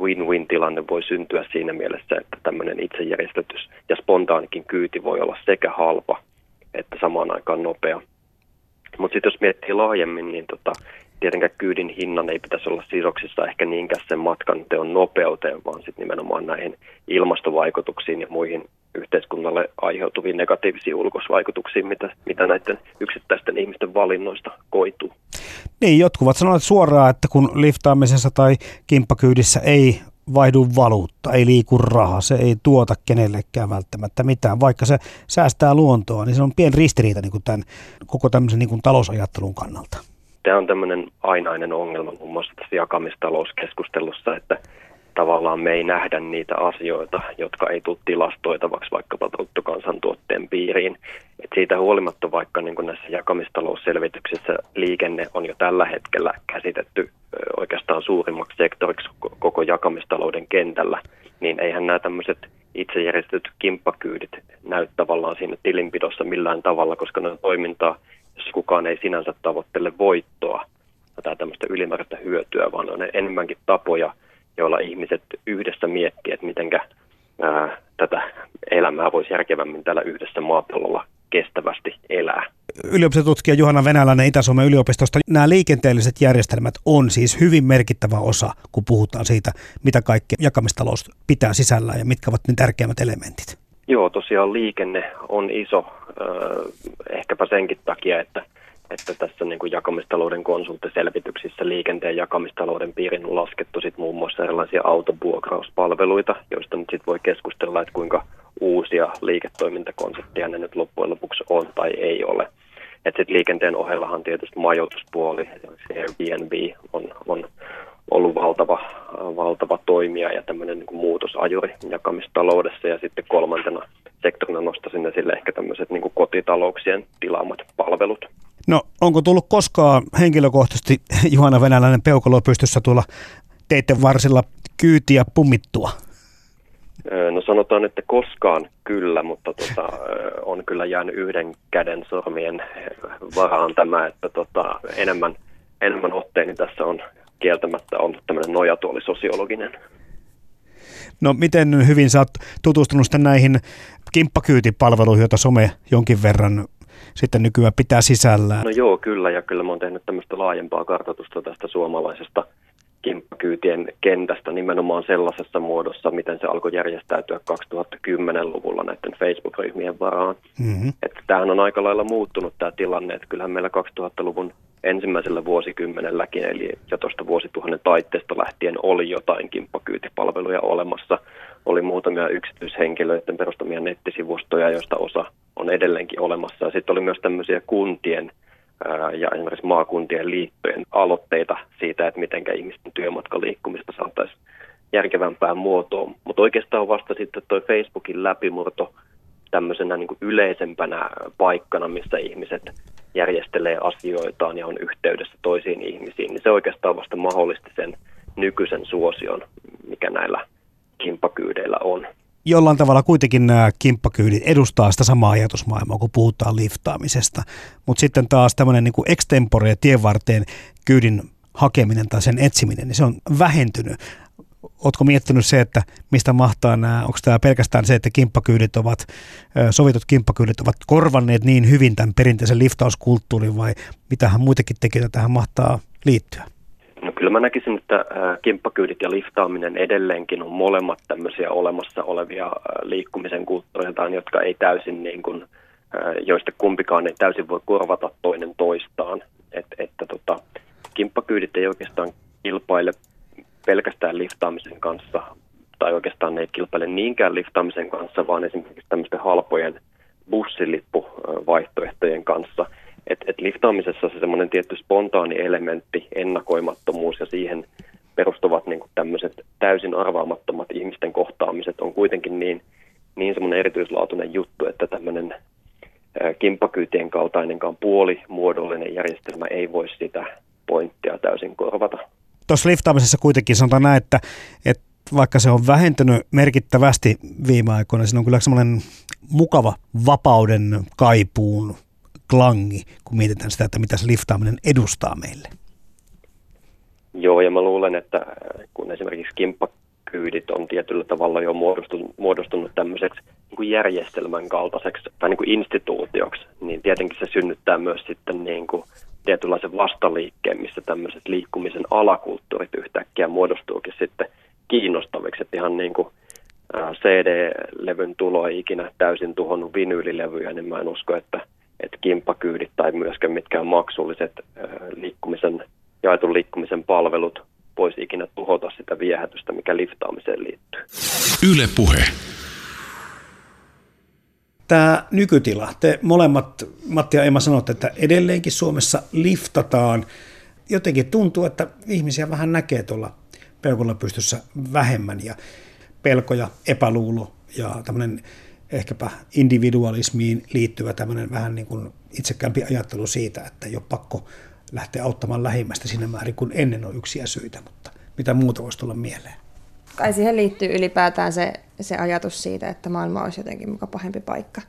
win-win-tilanne voi syntyä siinä mielessä, että tämmöinen itsejärjestetys ja spontaanikin kyyti voi olla sekä halpa että samaan aikaan nopea. Mutta sitten jos miettii laajemmin, niin tota, tietenkään kyydin hinnan ei pitäisi olla sidoksissa ehkä niinkään sen matkan teon nopeuteen, vaan sitten nimenomaan näihin ilmastovaikutuksiin ja muihin yhteiskunnalle aiheutuviin negatiivisiin ulkosvaikutuksiin, mitä, mitä näiden yksittäisten ihmisten valinnoista koituu. Niin, jotkut ovat sanoneet suoraan, että kun liftaamisessa tai kimppakyydissä ei vaihdu valuutta, ei liiku raha, se ei tuota kenellekään välttämättä mitään. Vaikka se säästää luontoa, niin se on pieni ristiriita niin kuin tämän, koko tämmöisen niin kuin talousajattelun kannalta. Tämä on tämmöinen ainainen ongelma muun muassa tässä jakamistalouskeskustelussa, että tavallaan me ei nähdä niitä asioita, jotka ei tule tilastoitavaksi vaikkapa bruttokansantuotteen piiriin. Et siitä huolimatta vaikka niin näissä jakamistalousselvityksissä liikenne on jo tällä hetkellä käsitetty oikeastaan suurimmaksi sektoriksi koko jakamistalouden kentällä, niin eihän nämä tämmöiset itse järjestetyt kimppakyydit näy tavallaan siinä tilinpidossa millään tavalla, koska ne on toimintaa, jos kukaan ei sinänsä tavoittele voittoa tai tämmöistä ylimääräistä hyötyä, vaan on enemmänkin tapoja – joilla ihmiset yhdessä miettii, että miten tätä elämää voisi järkevämmin täällä yhdessä maapallolla kestävästi elää. Yliopistotutkija Juhana Venäläinen Itä-Suomen yliopistosta. Nämä liikenteelliset järjestelmät on siis hyvin merkittävä osa, kun puhutaan siitä, mitä kaikki jakamistalous pitää sisällään ja mitkä ovat ne tärkeimmät elementit. Joo, tosiaan liikenne on iso, ehkäpä senkin takia, että että tässä niin kuin jakamistalouden konsulttiselvityksissä liikenteen jakamistalouden piirin on laskettu sit muun muassa erilaisia autovuokrauspalveluita, joista nyt sit voi keskustella, että kuinka uusia liiketoimintakonsepteja ne nyt loppujen lopuksi on tai ei ole. Että sitten liikenteen ohellahan tietysti majoituspuoli, Airbnb on, on ollut valtava, valtava toimija ja tämmöinen niin muutosajuri jakamistaloudessa. Ja sitten kolmantena sektorina nostaisin esille ehkä tämmöiset niin kotitalouksien tilaamat palvelut. No onko tullut koskaan henkilökohtaisesti <laughs> Juhana Venäläinen peukalo pystyssä tuolla teiden varsilla kyytiä pummittua? No sanotaan, että koskaan kyllä, mutta tota, on kyllä jäänyt yhden käden sormien varaan tämä, että tota, enemmän, enemmän otteeni tässä on kieltämättä on tämmöinen nojatuoli sosiologinen. No miten hyvin sä oot tutustunut näihin kimppakyytipalveluihin, joita some jonkin verran sitten nykyään pitää sisällään? No joo, kyllä, ja kyllä mä oon tehnyt tämmöistä laajempaa kartoitusta tästä suomalaisesta kimppakyytien kentästä nimenomaan sellaisessa muodossa, miten se alkoi järjestäytyä 2010-luvulla näiden Facebook-ryhmien varaan. Mm-hmm. Että tämähän on aika lailla muuttunut tämä tilanne, että kyllähän meillä 2000-luvun ensimmäisellä vuosikymmenelläkin, eli jo tuosta vuosituhannen taitteesta lähtien oli jotain kimppakyytipalveluja olemassa. Oli muutamia yksityishenkilöiden perustamia nettisivustoja, joista osa on edelleenkin olemassa. Sitten oli myös tämmöisiä kuntien ja esimerkiksi maakuntien liittojen aloitteita siitä, että miten ihmisten työmatkaliikkumista saataisiin järkevämpään muotoon. Mutta oikeastaan vasta sitten tuo Facebookin läpimurto tämmöisenä niin kuin yleisempänä paikkana, missä ihmiset järjestelee asioitaan ja on yhteydessä toisiin ihmisiin, niin se oikeastaan vasta mahdollisti sen nykyisen suosion, mikä näillä kimppakyydeillä on. jollain tavalla kuitenkin nämä kimppakyydit edustaa sitä samaa ajatusmaailmaa, kun puhutaan liftaamisesta. Mutta sitten taas tämmöinen niin extempore ja tienvarteen kyydin hakeminen tai sen etsiminen, niin se on vähentynyt. Oletko miettinyt se, että mistä mahtaa nämä, onko tämä pelkästään se, että kimppakyydit ovat, sovitut kimppakyydit ovat korvanneet niin hyvin tämän perinteisen liftauskulttuurin vai mitähän muitakin tekijöitä tähän mahtaa liittyä? No kyllä mä näkisin, että kimppakyydit ja liftaaminen edelleenkin on molemmat tämmöisiä olemassa olevia liikkumisen kulttuureiltaan, jotka ei täysin niin kuin, joista kumpikaan ei täysin voi korvata toinen toistaan. Et, että tota, kimppakyydit ei oikeastaan kilpaile pelkästään liftaamisen kanssa, tai oikeastaan ne ei kilpaile niinkään liftaamisen kanssa, vaan esimerkiksi tämmöisten halpojen bussilippuvaihtoehtojen kanssa – et, et liftaamisessa se semmoinen tietty spontaani elementti, ennakoimattomuus ja siihen perustuvat niin tämmöiset täysin arvaamattomat ihmisten kohtaamiset on kuitenkin niin, niin semmoinen erityislaatuinen juttu, että tämmöinen kimppakyytien kaltainenkaan puolimuodollinen järjestelmä ei voi sitä pointtia täysin korvata. Tuossa liftaamisessa kuitenkin sanotaan näin, että, että vaikka se on vähentynyt merkittävästi viime aikoina, siinä on kyllä semmoinen mukava vapauden kaipuun klangi, kun mietitään sitä, että mitä se liftaaminen edustaa meille. Joo, ja mä luulen, että äh, kun esimerkiksi kimppakyydit on tietyllä tavalla jo muodostunut, muodostunut tämmöiseksi niin kuin järjestelmän kaltaiseksi tai niin kuin instituutioksi, niin tietenkin se synnyttää myös sitten niin kuin tietynlaisen vastaliikkeen, missä tämmöiset liikkumisen alakulttuurit yhtäkkiä muodostuukin sitten kiinnostaviksi, että ihan niin kuin äh, CD-levyn tulo ei ikinä täysin tuhonnut vinyylilevyjä, niin mä en usko, että että kimppakyydit tai myöskään mitkään maksulliset liikkumisen, jaetun liikkumisen palvelut voisi ikinä tuhota sitä viehätystä, mikä liftaamiseen liittyy. Yle puhe. Tämä nykytila, te molemmat, Matti ja Emma sanotte, että edelleenkin Suomessa liftataan. Jotenkin tuntuu, että ihmisiä vähän näkee tuolla peukulla pystyssä vähemmän ja pelko ja epäluulo ja tämmöinen ehkäpä individualismiin liittyvä tämmöinen vähän niin kuin itsekämpi ajattelu siitä, että ei ole pakko lähteä auttamaan lähimmästä siinä määrin kuin ennen on yksiä syitä, mutta mitä muuta voisi tulla mieleen? Kai siihen liittyy ylipäätään se, se ajatus siitä, että maailma olisi jotenkin muka pahempi paikka.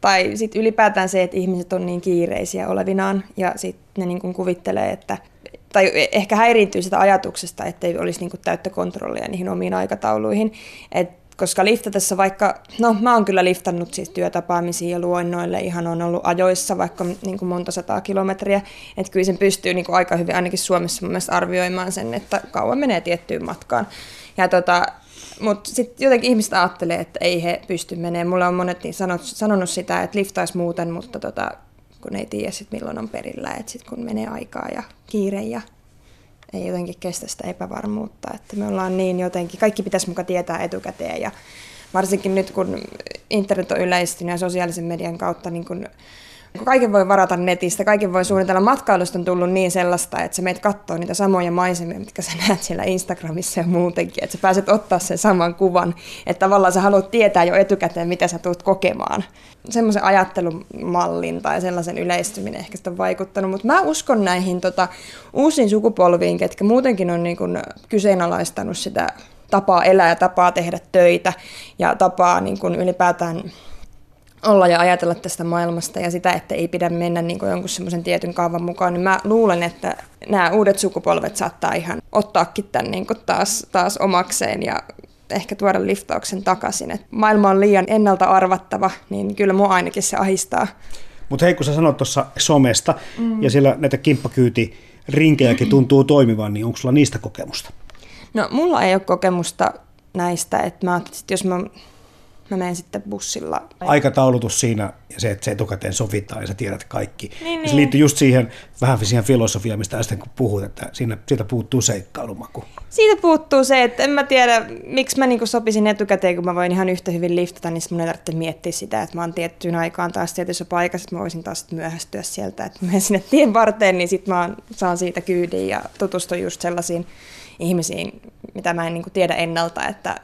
Tai sitten ylipäätään se, että ihmiset on niin kiireisiä olevinaan ja sitten ne niin kuin kuvittelee, että tai ehkä häiriintyy sitä ajatuksesta, että ei olisi niin täyttä kontrollia niihin omiin aikatauluihin. Et koska liftatessa vaikka, no mä oon kyllä liftannut siis työtapaamisiin ja luennoille, ihan on ollut ajoissa vaikka niin kuin monta sataa kilometriä, että kyllä sen pystyy niin kuin aika hyvin ainakin Suomessa mun mielestä arvioimaan sen, että kauan menee tiettyyn matkaan. Ja tota, mutta sitten jotenkin ihmiset ajattelee, että ei he pysty menemään. Mulla on monet niin sanot, sanonut sitä, että liftaisi muuten, mutta tota, kun ei tiedä sit milloin on perillä, että sitten kun menee aikaa ja kiire ja ei jotenkin kestä sitä epävarmuutta. Että me ollaan niin jotenkin, kaikki pitäisi muka tietää etukäteen ja varsinkin nyt kun internet on yleistynyt ja sosiaalisen median kautta niin kun Kaiken voi varata netistä, kaiken voi suunnitella. Matkailusta on tullut niin sellaista, että sä meet katsoa niitä samoja maisemia, mitkä sä näet siellä Instagramissa ja muutenkin, että sä pääset ottaa sen saman kuvan, että tavallaan sä haluat tietää jo etukäteen, mitä sä tulet kokemaan. Semmoisen ajattelumallin tai sellaisen yleistyminen ehkä sitä on vaikuttanut, mutta mä uskon näihin tota, uusiin sukupolviin, ketkä muutenkin on niin kun kyseenalaistanut sitä tapaa elää ja tapaa tehdä töitä ja tapaa niin kun ylipäätään olla ja ajatella tästä maailmasta ja sitä, että ei pidä mennä niin kuin jonkun semmoisen tietyn kaavan mukaan, niin mä luulen, että nämä uudet sukupolvet saattaa ihan ottaakin tämän niin kuin taas, taas omakseen ja ehkä tuoda liftauksen takaisin. Et maailma on liian ennalta arvattava, niin kyllä mua ainakin se ahistaa. Mutta hei, kun sä sanoit tuossa somesta mm. ja siellä näitä kimppakyyti rinkejäkin tuntuu toimivan, niin onko sulla niistä kokemusta? No mulla ei ole kokemusta näistä, että mä että jos mä mä menen sitten bussilla. Aikataulutus siinä ja se, että se etukäteen sovitaan ja sä tiedät kaikki. Niin, niin. Se liittyy just siihen vähän siihen filosofiaan, mistä äsken kun puhut, että siinä, siitä puuttuu seikkailumaku. Siitä puuttuu se, että en mä tiedä, miksi mä niinku sopisin etukäteen, kun mä voin ihan yhtä hyvin liftata, niin mun ei tarvitse miettiä sitä, että mä oon tiettyyn aikaan taas tietyssä paikassa, että mä voisin taas myöhästyä sieltä, että mä menen sinne tien varteen, niin sitten mä saan siitä kyydin ja tutustun just sellaisiin ihmisiin, mitä mä en niinku tiedä ennalta, että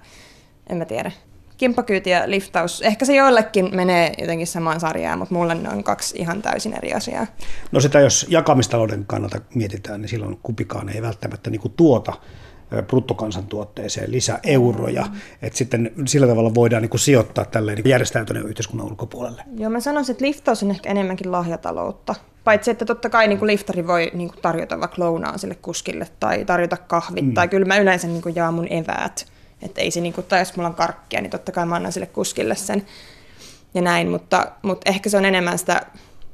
en mä tiedä kimppakyyti ja liftaus, ehkä se joillekin menee jotenkin samaan sarjaan, mutta mulle ne on kaksi ihan täysin eri asiaa. No sitä jos jakamistalouden kannalta mietitään, niin silloin kumpikaan ei välttämättä niin tuota bruttokansantuotteeseen lisää euroja, mm. että sitten sillä tavalla voidaan niin kuin sijoittaa tälleen niin järjestäytyneen yhteiskunnan ulkopuolelle. Joo, mä sanoisin, että liftaus on ehkä enemmänkin lahjataloutta. Paitsi, että totta kai niin kuin liftari voi niin kuin tarjota vaikka lounaan sille kuskille tai tarjota kahvit, mm. tai kyllä mä yleensä niin kuin jaan mun eväät. Että ei se, niin kuin, tai jos mulla on karkkia, niin totta kai mä annan sille kuskille sen ja näin, mutta, mutta ehkä se on enemmän sitä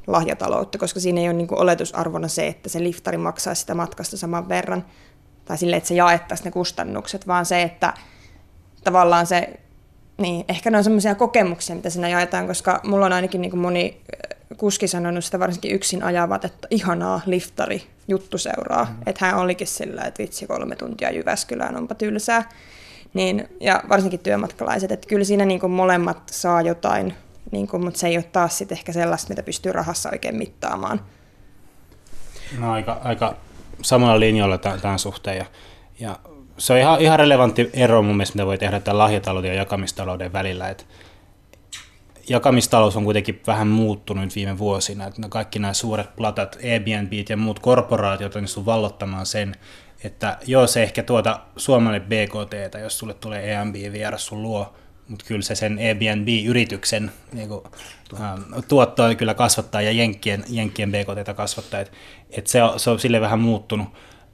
lahjataloutta, koska siinä ei ole niin kuin oletusarvona se, että se liftari maksaa sitä matkasta saman verran, tai sille, että se jaettaisiin ne kustannukset, vaan se, että tavallaan se, niin ehkä ne on semmoisia kokemuksia, mitä siinä jaetaan, koska mulla on ainakin niin kuin moni kuski sanonut sitä varsinkin yksin ajavat, että ihanaa liftari juttu seuraa. Mm. Että hän olikin sillä, että vitsi kolme tuntia Jyväskylään, onpa tylsää. Niin, ja varsinkin työmatkalaiset, että kyllä siinä niin kuin molemmat saa jotain, niin kuin, mutta se ei ole taas sit ehkä sellaista, mitä pystyy rahassa oikein mittaamaan. No aika, aika samalla linjoilla tämän suhteen. Ja, ja se on ihan, ihan relevantti ero mun mielestä, mitä voi tehdä tämän lahjatalouden ja jakamistalouden välillä. Että jakamistalous on kuitenkin vähän muuttunut viime vuosina. Että kaikki nämä suuret platat, Airbnb ja muut korporaatiot on vallottamaan sen, että joo, se ehkä tuota Suomelle BKT, jos sulle tulee Airbnb vieras sun luo, mutta kyllä se sen Airbnb-yrityksen niin kuin, ähm, tuottoa kyllä kasvattaa ja Jenkkien, Jenkkien BKT kasvattaa, että et se, on, se on sille vähän muuttunut.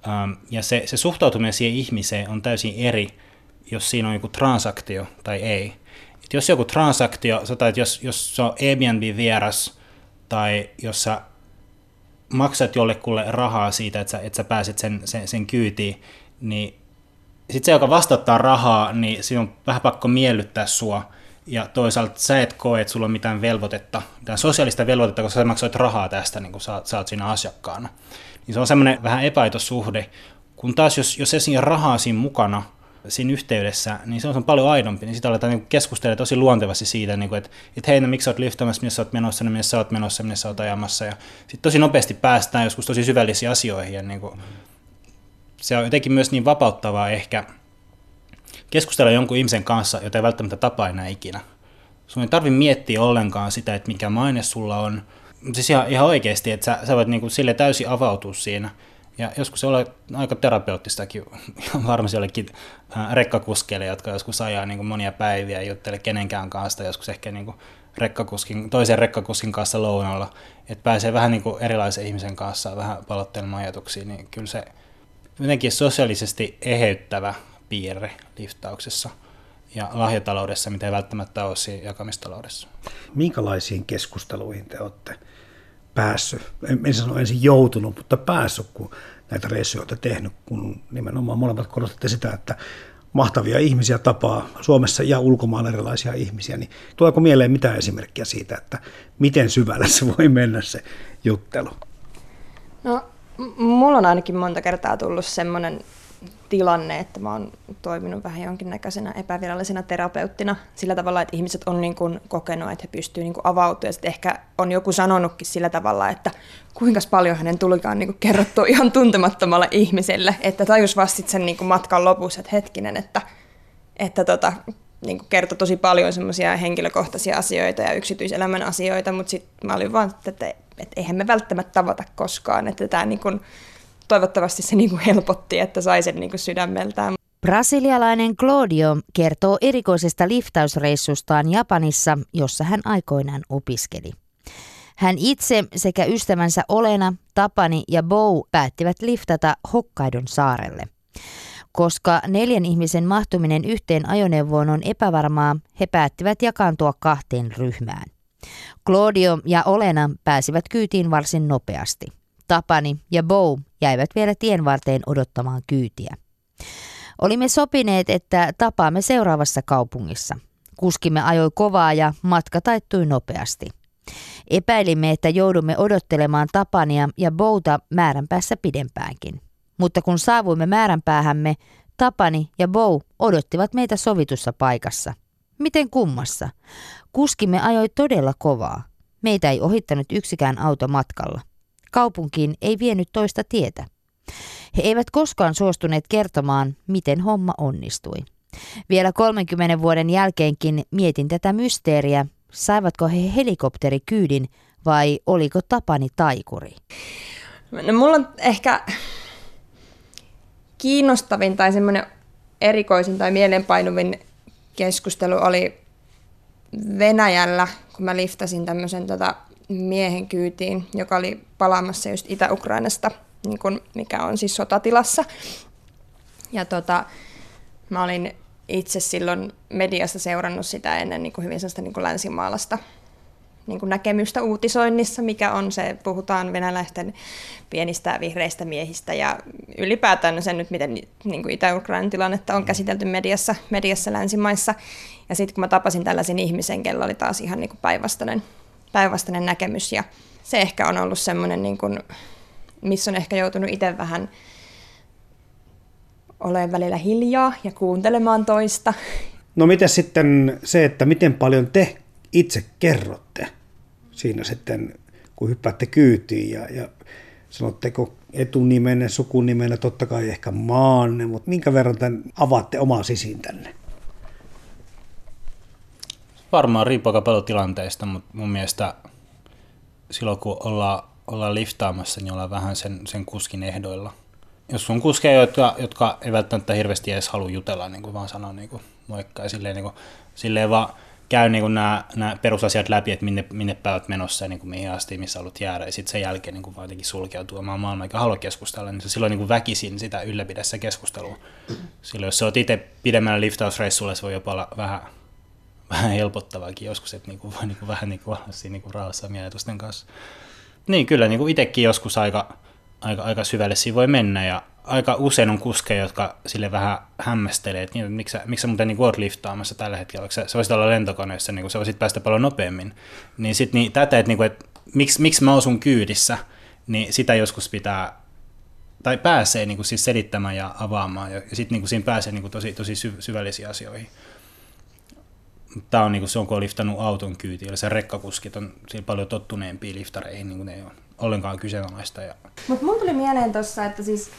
Ähm, ja se, se suhtautuminen siihen ihmiseen on täysin eri, jos siinä on joku transaktio tai ei. Et jos joku transaktio, sota, että jos, jos se on Airbnb-vieras tai jos sä maksat jollekulle rahaa siitä, että sä, että sä pääset sen, sen, sen kyytiin, niin sitten se, joka vastauttaa rahaa, niin siinä on vähän pakko miellyttää sua. Ja toisaalta sä et koe, että sulla on mitään velvoitetta, mitään sosiaalista velvoitetta, koska sä maksoit rahaa tästä, niin kun sä, sä oot siinä asiakkaana. Niin se on semmoinen vähän epäitosuhde. Kun taas jos, jos siinä rahaa siinä mukana, siinä yhteydessä, niin se on paljon aidompi, niin sitä aletaan niin keskustella tosi luontevasti siitä, niin kuin, että, että hei, no, miksi sä oot liftaamassa, missä sä oot menossa, niin missä sä oot menossa, missä sä oot ajamassa, ja sitten tosi nopeasti päästään joskus tosi syvällisiin asioihin, ja niin kuin, se on jotenkin myös niin vapauttavaa ehkä keskustella jonkun ihmisen kanssa, jota ei välttämättä tapaa enää ikinä. Sun ei tarvitse miettiä ollenkaan sitä, että mikä maine sulla on, siis ihan, ihan oikeasti, että sä, sä voit niin kuin sille täysin avautua siinä, ja joskus se on aika terapeuttistakin, <laughs> varmasti jollekin äh, rekkakuskeille, jotka joskus ajaa niin kuin monia päiviä ja juttele kenenkään kanssa, joskus ehkä niin kuin rekkakuskin, toisen rekkakuskin kanssa lounalla, että pääsee vähän niin kuin erilaisen ihmisen kanssa vähän palottelemaan ajatuksia, niin kyllä se jotenkin sosiaalisesti eheyttävä piirre liftauksessa ja lahjataloudessa, mitä ei välttämättä ole siinä jakamistaloudessa. Minkälaisiin keskusteluihin te olette päässyt, en sano ensin joutunut, mutta päässyt, kun näitä reissuja tehnyt, kun nimenomaan molemmat korostatte sitä, että mahtavia ihmisiä tapaa Suomessa ja ulkomailla erilaisia ihmisiä, niin tuleeko mieleen mitään esimerkkiä siitä, että miten syvälle se voi mennä se juttelu? No, mulla on ainakin monta kertaa tullut semmoinen tilanne, että mä oon toiminut vähän jonkinnäköisenä epävirallisena terapeuttina sillä tavalla, että ihmiset on niin kuin kokenut, että he pystyvät niin avautumaan. Ja ehkä on joku sanonutkin sillä tavalla, että kuinka paljon hänen tulikaan niin kerrottua <laughs> ihan tuntemattomalle ihmiselle, että tajus vasta sen niin kuin matkan lopussa, että hetkinen, että, että tota, niin kuin kertoi tosi paljon semmoisia henkilökohtaisia asioita ja yksityiselämän asioita, mutta sitten mä olin vaan, että, että eihän me välttämättä tavata koskaan, että tämä niin kuin, toivottavasti se niin kuin helpotti, että sai sen niin kuin sydämeltään. Brasilialainen Claudio kertoo erikoisesta liftausreissustaan Japanissa, jossa hän aikoinaan opiskeli. Hän itse sekä ystävänsä Olena, Tapani ja Bow päättivät liftata Hokkaidon saarelle. Koska neljän ihmisen mahtuminen yhteen ajoneuvoon on epävarmaa, he päättivät jakaantua kahteen ryhmään. Claudio ja Olena pääsivät kyytiin varsin nopeasti. Tapani ja Bow jäivät vielä tien varteen odottamaan kyytiä. Olimme sopineet, että tapaamme seuraavassa kaupungissa. Kuskimme ajoi kovaa ja matka taittui nopeasti. Epäilimme, että joudumme odottelemaan Tapania ja Bouta määränpäässä pidempäänkin. Mutta kun saavuimme määränpäähämme, Tapani ja Bou odottivat meitä sovitussa paikassa. Miten kummassa? Kuskimme ajoi todella kovaa. Meitä ei ohittanut yksikään auto matkalla. Kaupunkiin ei vienyt toista tietä. He eivät koskaan suostuneet kertomaan, miten homma onnistui. Vielä 30 vuoden jälkeenkin mietin tätä mysteeriä, saivatko he helikopterikyydin vai oliko Tapani taikuri? No mulla on ehkä kiinnostavin tai semmoinen erikoisin tai mielenpainuvin keskustelu oli Venäjällä, kun mä liftasin tämmöisen tota miehen kyytiin, joka oli palaamassa just Itä-Ukrainasta, niin kun, mikä on siis sotatilassa. Ja tota, mä olin itse silloin mediassa seurannut sitä ennen niin kuin hyvin sellaista niin kuin länsimaalasta niin kuin näkemystä uutisoinnissa, mikä on se, puhutaan venäläisten pienistä vihreistä miehistä ja ylipäätään se nyt, miten niin kuin Itä-Ukrainan tilannetta on käsitelty mediassa, mediassa länsimaissa. Ja sitten kun mä tapasin tällaisen ihmisen, kello oli taas ihan niin kuin päinvastainen, päinvastainen näkemys ja se ehkä on ollut semmoinen, niin kuin, missä on ehkä joutunut itse vähän olemaan välillä hiljaa ja kuuntelemaan toista. No miten sitten se, että miten paljon te itse kerrotte siinä sitten, kun hyppäätte kyytiin ja, ja sanotteko etunimenne, sukunimenne, totta kai ehkä maanne, mutta minkä verran tämän avaatte omaa sisintänne? Varmaan riippuu aika paljon tilanteista, mutta mun mielestä silloin kun ollaan, ollaan liftaamassa, niin ollaan vähän sen, sen kuskin ehdoilla. Jos on kuskeja, jotka, jotka ei välttämättä hirveästi edes halua jutella, niin kuin vaan sanoa niin kuin moikka ja silleen, niin kuin, silleen vaan käy niin nämä, nämä perusasiat läpi, että minne, minne päivät menossa ja niin kuin mihin asti, missä haluat jäädä. Ja sitten sen jälkeen niin kuin vaan jotenkin sulkeutuu omaan maailmaan, eikä halua keskustella, niin se silloin niin kuin väkisin sitä ylläpidessä keskustelua. Silloin jos sä oot itse pidemmällä liftausreissulla, se voi jopa olla vähän, vähän helpottavaakin joskus, että niin kuin voi niin kuin vähän niin kuin olla siinä niin kuin rauhassa mielitusten kanssa. Niin kyllä niin kuin itsekin joskus aika, aika, aika syvälle siinä voi mennä ja aika usein on kuskeja, jotka sille vähän hämmästelee, että, niin, että miksi, miksi sä muuten niin oot liftaamassa tällä hetkellä, vaikka sä, sä voisit olla lentokoneessa, niin sä voisit päästä paljon nopeammin. Niin sitten niin, tätä, että, niin kuin, että miksi, miksi mä oon sun kyydissä, niin sitä joskus pitää, tai pääsee niin kuin siis selittämään ja avaamaan, ja, ja sitten niin kuin siinä pääsee niin kuin tosi, tosi syvällisiin asioihin. Tämä on niin kuin se on, kun on liftannut auton kyytiin, se rekkakuskit on paljon tottuneempia liftareihin, niin kuin ne ei ole ollenkaan kyseenalaista. Ja... Mutta mun tuli mieleen tuossa, että siis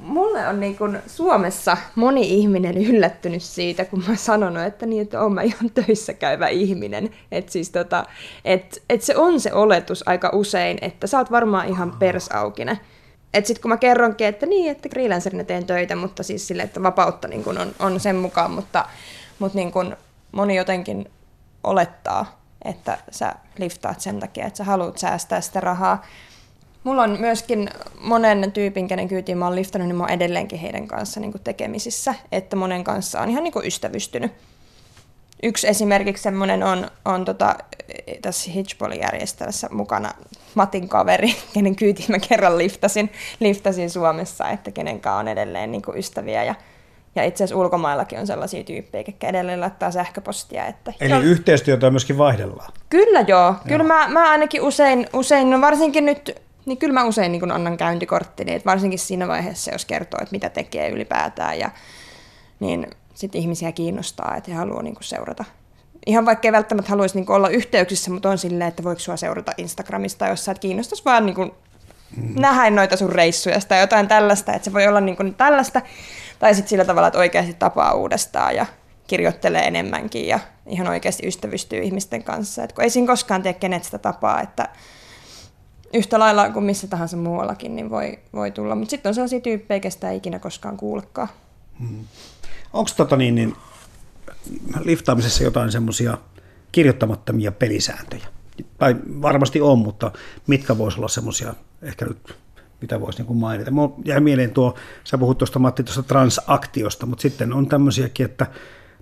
mulle on niin kun Suomessa moni ihminen yllättynyt siitä, kun mä oon sanonut, että, niin, että oon mä ihan töissä käyvä ihminen. Että siis tota, et, et se on se oletus aika usein, että sä oot varmaan ihan persaukinen. Että sitten kun mä kerronkin, että niin, että freelancerina teen töitä, mutta siis sille, että vapautta niin kun on, on sen mukaan, mutta, mutta niin kun moni jotenkin olettaa, että sä liftaat sen takia, että sä haluat säästää sitä rahaa. Mulla on myöskin monen tyypin, kenen kyytiin mä oon liftannut, niin mä oon edelleenkin heidän kanssa niin tekemisissä, että monen kanssa on ihan niin ystävystynyt. Yksi esimerkiksi semmoinen on, on tota, tässä Hitchballin järjestelmässä mukana Matin kaveri, <laughs> kenen kyytiin mä kerran liftasin, liftasin Suomessa, että kenen kanssa on edelleen niin ystäviä. Ja, ja itse asiassa ulkomaillakin on sellaisia tyyppejä, jotka edelleen laittaa sähköpostia. Että, Eli jo, yhteistyötä myöskin vaihdellaan? Kyllä joo. joo. Kyllä mä, mä ainakin usein, usein, no varsinkin nyt niin kyllä mä usein niin annan käyntikorttini, että varsinkin siinä vaiheessa, jos kertoo, että mitä tekee ylipäätään, ja, niin sitten ihmisiä kiinnostaa, että he haluaa niin seurata. Ihan vaikka ei välttämättä haluaisi niin olla yhteyksissä, mutta on silleen, että voiko sua seurata Instagramista, jos sä et kiinnostaisi vaan niin kuin mm. nähdä noita sun reissuja tai jotain tällaista, että se voi olla niin kuin tällaista, tai sitten sillä tavalla, että oikeasti tapaa uudestaan ja kirjoittelee enemmänkin ja ihan oikeasti ystävystyy ihmisten kanssa. Et kun ei siinä koskaan tee kenet sitä tapaa, että yhtä lailla kuin missä tahansa muuallakin, niin voi, voi tulla. Mutta sitten on sellaisia tyyppejä, kestä ei ikinä koskaan kuulekaan. Hmm. Onko tota niin, niin, liftaamisessa jotain semmoisia kirjoittamattomia pelisääntöjä? Tai varmasti on, mutta mitkä voisi olla semmoisia, ehkä nyt mitä voisi niin mainita. Mulla jäi mieleen tuo, sä puhut tuosta Matti tuosta transaktiosta, mutta sitten on tämmöisiäkin, että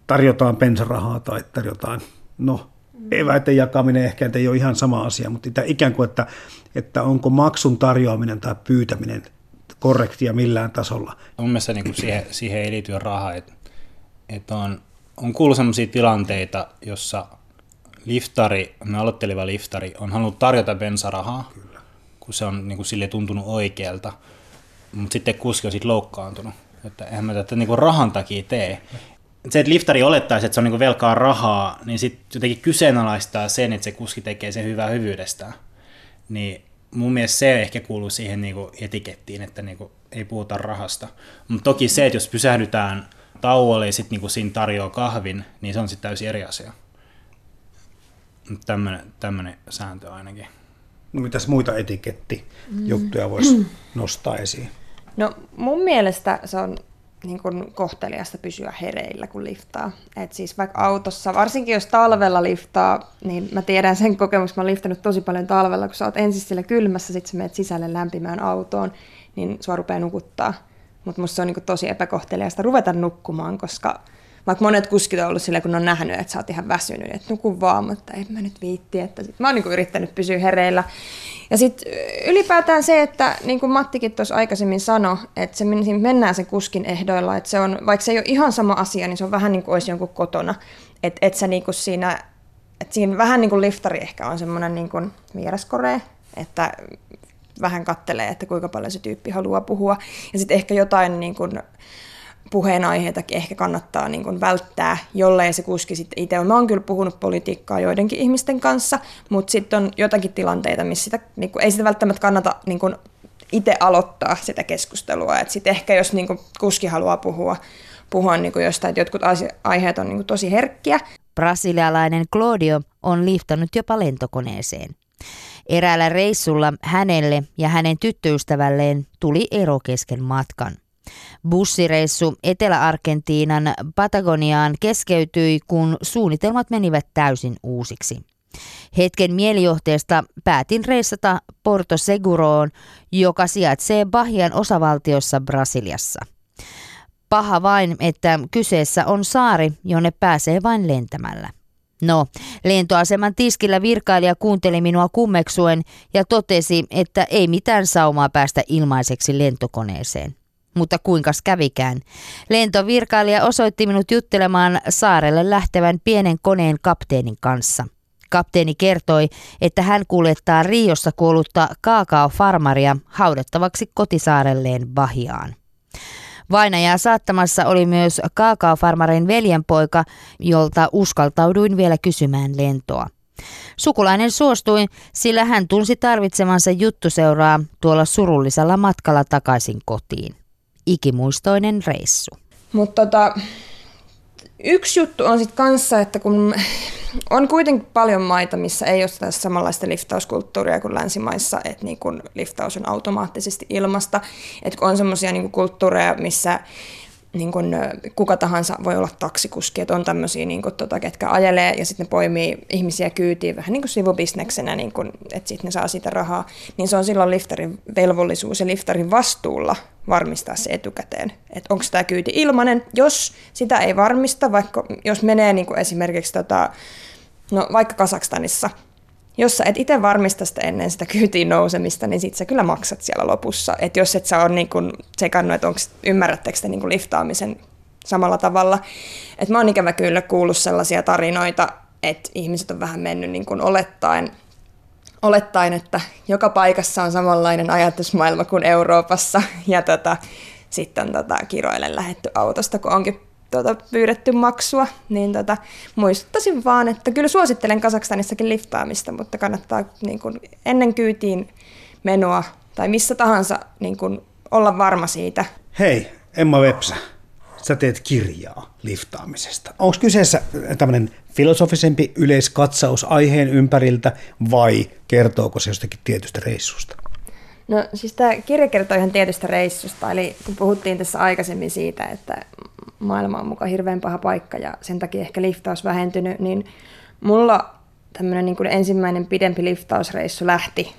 tarjotaan pensarahaa tai tarjotaan, no eväiden jakaminen ehkä ei ole ihan sama asia, mutta ikään kuin, että, että onko maksun tarjoaminen tai pyytäminen korrektia millään tasolla. Mun mielestä niin kuin siihen, siihen ei liity raha, että, että on, on kuullut sellaisia tilanteita, jossa liftari, aloitteleva liftari on halunnut tarjota bensarahaa, Kyllä. Kun se on niin kuin sille tuntunut oikealta, mutta sitten kuski on sitten loukkaantunut. Että eihän mä tätä niin kuin rahan takia tee se, että liftari olettaisi, että se on niin velkaa rahaa, niin sitten jotenkin kyseenalaistaa sen, että se kuski tekee sen hyvää hyvyydestään. Niin mun mielestä se ehkä kuuluu siihen niin etikettiin, että niin ei puhuta rahasta. Mutta toki se, että jos pysähdytään tauolle ja sitten niin siinä tarjoaa kahvin, niin se on sitten täysin eri asia. Tämmöinen sääntö ainakin. No mitäs muita etikettijuttuja voisi nostaa esiin? No mun mielestä se on niin kuin kohteliasta pysyä hereillä, kun liftaa. Et siis vaikka autossa, varsinkin jos talvella liftaa, niin mä tiedän sen kokemus, mä oon liftannut tosi paljon talvella, kun sä oot ensin siellä kylmässä, sit sä menet sisälle lämpimään autoon, niin sua rupeaa nukuttaa. Mutta musta se on niin kuin tosi epäkohteliasta ruveta nukkumaan, koska vaikka monet kuskit on ollut silleen, kun on nähnyt, että sä oot ihan väsynyt, että nuku vaan, mutta en mä nyt viitti. Että sit mä oon niin yrittänyt pysyä hereillä. Ja sitten ylipäätään se, että niin kuin Mattikin tuossa aikaisemmin sanoi, että se mennään sen kuskin ehdoilla, että se on, vaikka se ei ole ihan sama asia, niin se on vähän niin kuin olisi jonkun kotona. Että et sä niin kuin siinä, että siinä vähän niin kuin liftari ehkä on semmoinen niin kuin vieraskore, että vähän kattelee, että kuinka paljon se tyyppi haluaa puhua. Ja sitten ehkä jotain niin kuin, puheenaiheitakin ehkä kannattaa niin kuin välttää, jollei se kuski sitten itse on. Mä oon kyllä puhunut politiikkaa joidenkin ihmisten kanssa, mutta sitten on jotakin tilanteita, missä sitä, niin kuin, ei sitä välttämättä kannata niin kuin itse aloittaa sitä keskustelua. Sitten ehkä jos niin kuin kuski haluaa puhua, puhua niin kuin jostain, että jotkut aiheet on niin kuin tosi herkkiä. Brasilialainen Claudio on liftannut jopa lentokoneeseen. Eräällä reissulla hänelle ja hänen tyttöystävälleen tuli ero kesken matkan. Bussireissu Etelä-Argentiinan Patagoniaan keskeytyi, kun suunnitelmat menivät täysin uusiksi. Hetken mielijohteesta päätin reissata Porto Seguroon, joka sijaitsee Bahian osavaltiossa Brasiliassa. Paha vain, että kyseessä on saari, jonne pääsee vain lentämällä. No, lentoaseman tiskillä virkailija kuunteli minua kummeksuen ja totesi, että ei mitään saumaa päästä ilmaiseksi lentokoneeseen mutta kuinka kävikään. Lentovirkailija osoitti minut juttelemaan saarelle lähtevän pienen koneen kapteenin kanssa. Kapteeni kertoi, että hän kuljettaa Riossa kuollutta kaakaofarmaria haudattavaksi kotisaarelleen Bahiaan. Vainajaa saattamassa oli myös kaakaofarmarin veljenpoika, jolta uskaltauduin vielä kysymään lentoa. Sukulainen suostui, sillä hän tunsi tarvitsemansa juttuseuraa tuolla surullisella matkalla takaisin kotiin ikimuistoinen reissu. Mutta tota, yksi juttu on sitten kanssa, että kun on kuitenkin paljon maita, missä ei ole samanlaista liftauskulttuuria kuin länsimaissa, että niin kun liftaus on automaattisesti ilmasta, että kun on semmoisia niin kulttuureja, missä niin kun, kuka tahansa voi olla taksikuski, että on tämmöisiä, niin tota, ketkä ajelee ja sitten ne poimii ihmisiä kyytiin vähän niin kuin sivubisneksenä, niin kun, että sitten ne saa siitä rahaa, niin se on silloin liftarin velvollisuus ja liftarin vastuulla varmistaa se etukäteen, että onko tämä kyyti ilmanen. Jos sitä ei varmista, vaikka jos menee niin kuin esimerkiksi tota, no, vaikka Kasakstanissa, jos sä et itse varmista sitä ennen sitä kyytiin nousemista, niin sit sä kyllä maksat siellä lopussa. Et jos et sä ole niin kun sekannut, että onko, ymmärrättekö te niin kun liftaamisen samalla tavalla. Et mä oon ikävä kyllä kuullut sellaisia tarinoita, että ihmiset on vähän mennyt niin kun olettaen, olettaen, että joka paikassa on samanlainen ajatusmaailma kuin Euroopassa. Ja tota, sitten tota, kiroille lähetty autosta, kun onkin tuota, pyydetty maksua, niin tota, muistuttaisin vaan, että kyllä suosittelen Kasakstanissakin liftaamista, mutta kannattaa niin kuin, ennen kyytiin menoa tai missä tahansa niin kuin, olla varma siitä. Hei, Emma Vepsä, sä teet kirjaa liftaamisesta. Onko kyseessä tämmöinen filosofisempi yleiskatsaus aiheen ympäriltä vai kertooko se jostakin tietystä reissusta? No siis tämä kirja kertoo ihan tietystä reissusta, eli kun puhuttiin tässä aikaisemmin siitä, että maailma on mukaan hirveän paha paikka ja sen takia ehkä liftaus vähentynyt, niin mulla tämmöinen niin kuin ensimmäinen pidempi liftausreissu lähti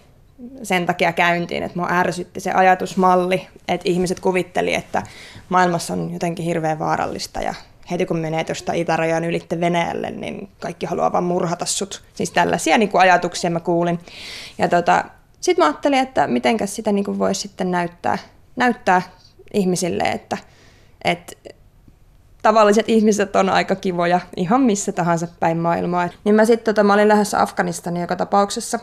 sen takia käyntiin, että mua ärsytti se ajatusmalli, että ihmiset kuvitteli, että maailmassa on jotenkin hirveän vaarallista ja heti kun menee tuosta itärajan ylitte Venäjälle, niin kaikki haluaa vaan murhata sut. Siis tällaisia niin kuin ajatuksia mä kuulin. Ja tota, sitten mä ajattelin, että mitenkäs sitä niin kuin voisi sitten näyttää, näyttää ihmisille, että, että tavalliset ihmiset on aika kivoja ihan missä tahansa päin maailmaa. Niin mä sitten tota, mä olin lähdössä Afganistaniin joka tapauksessa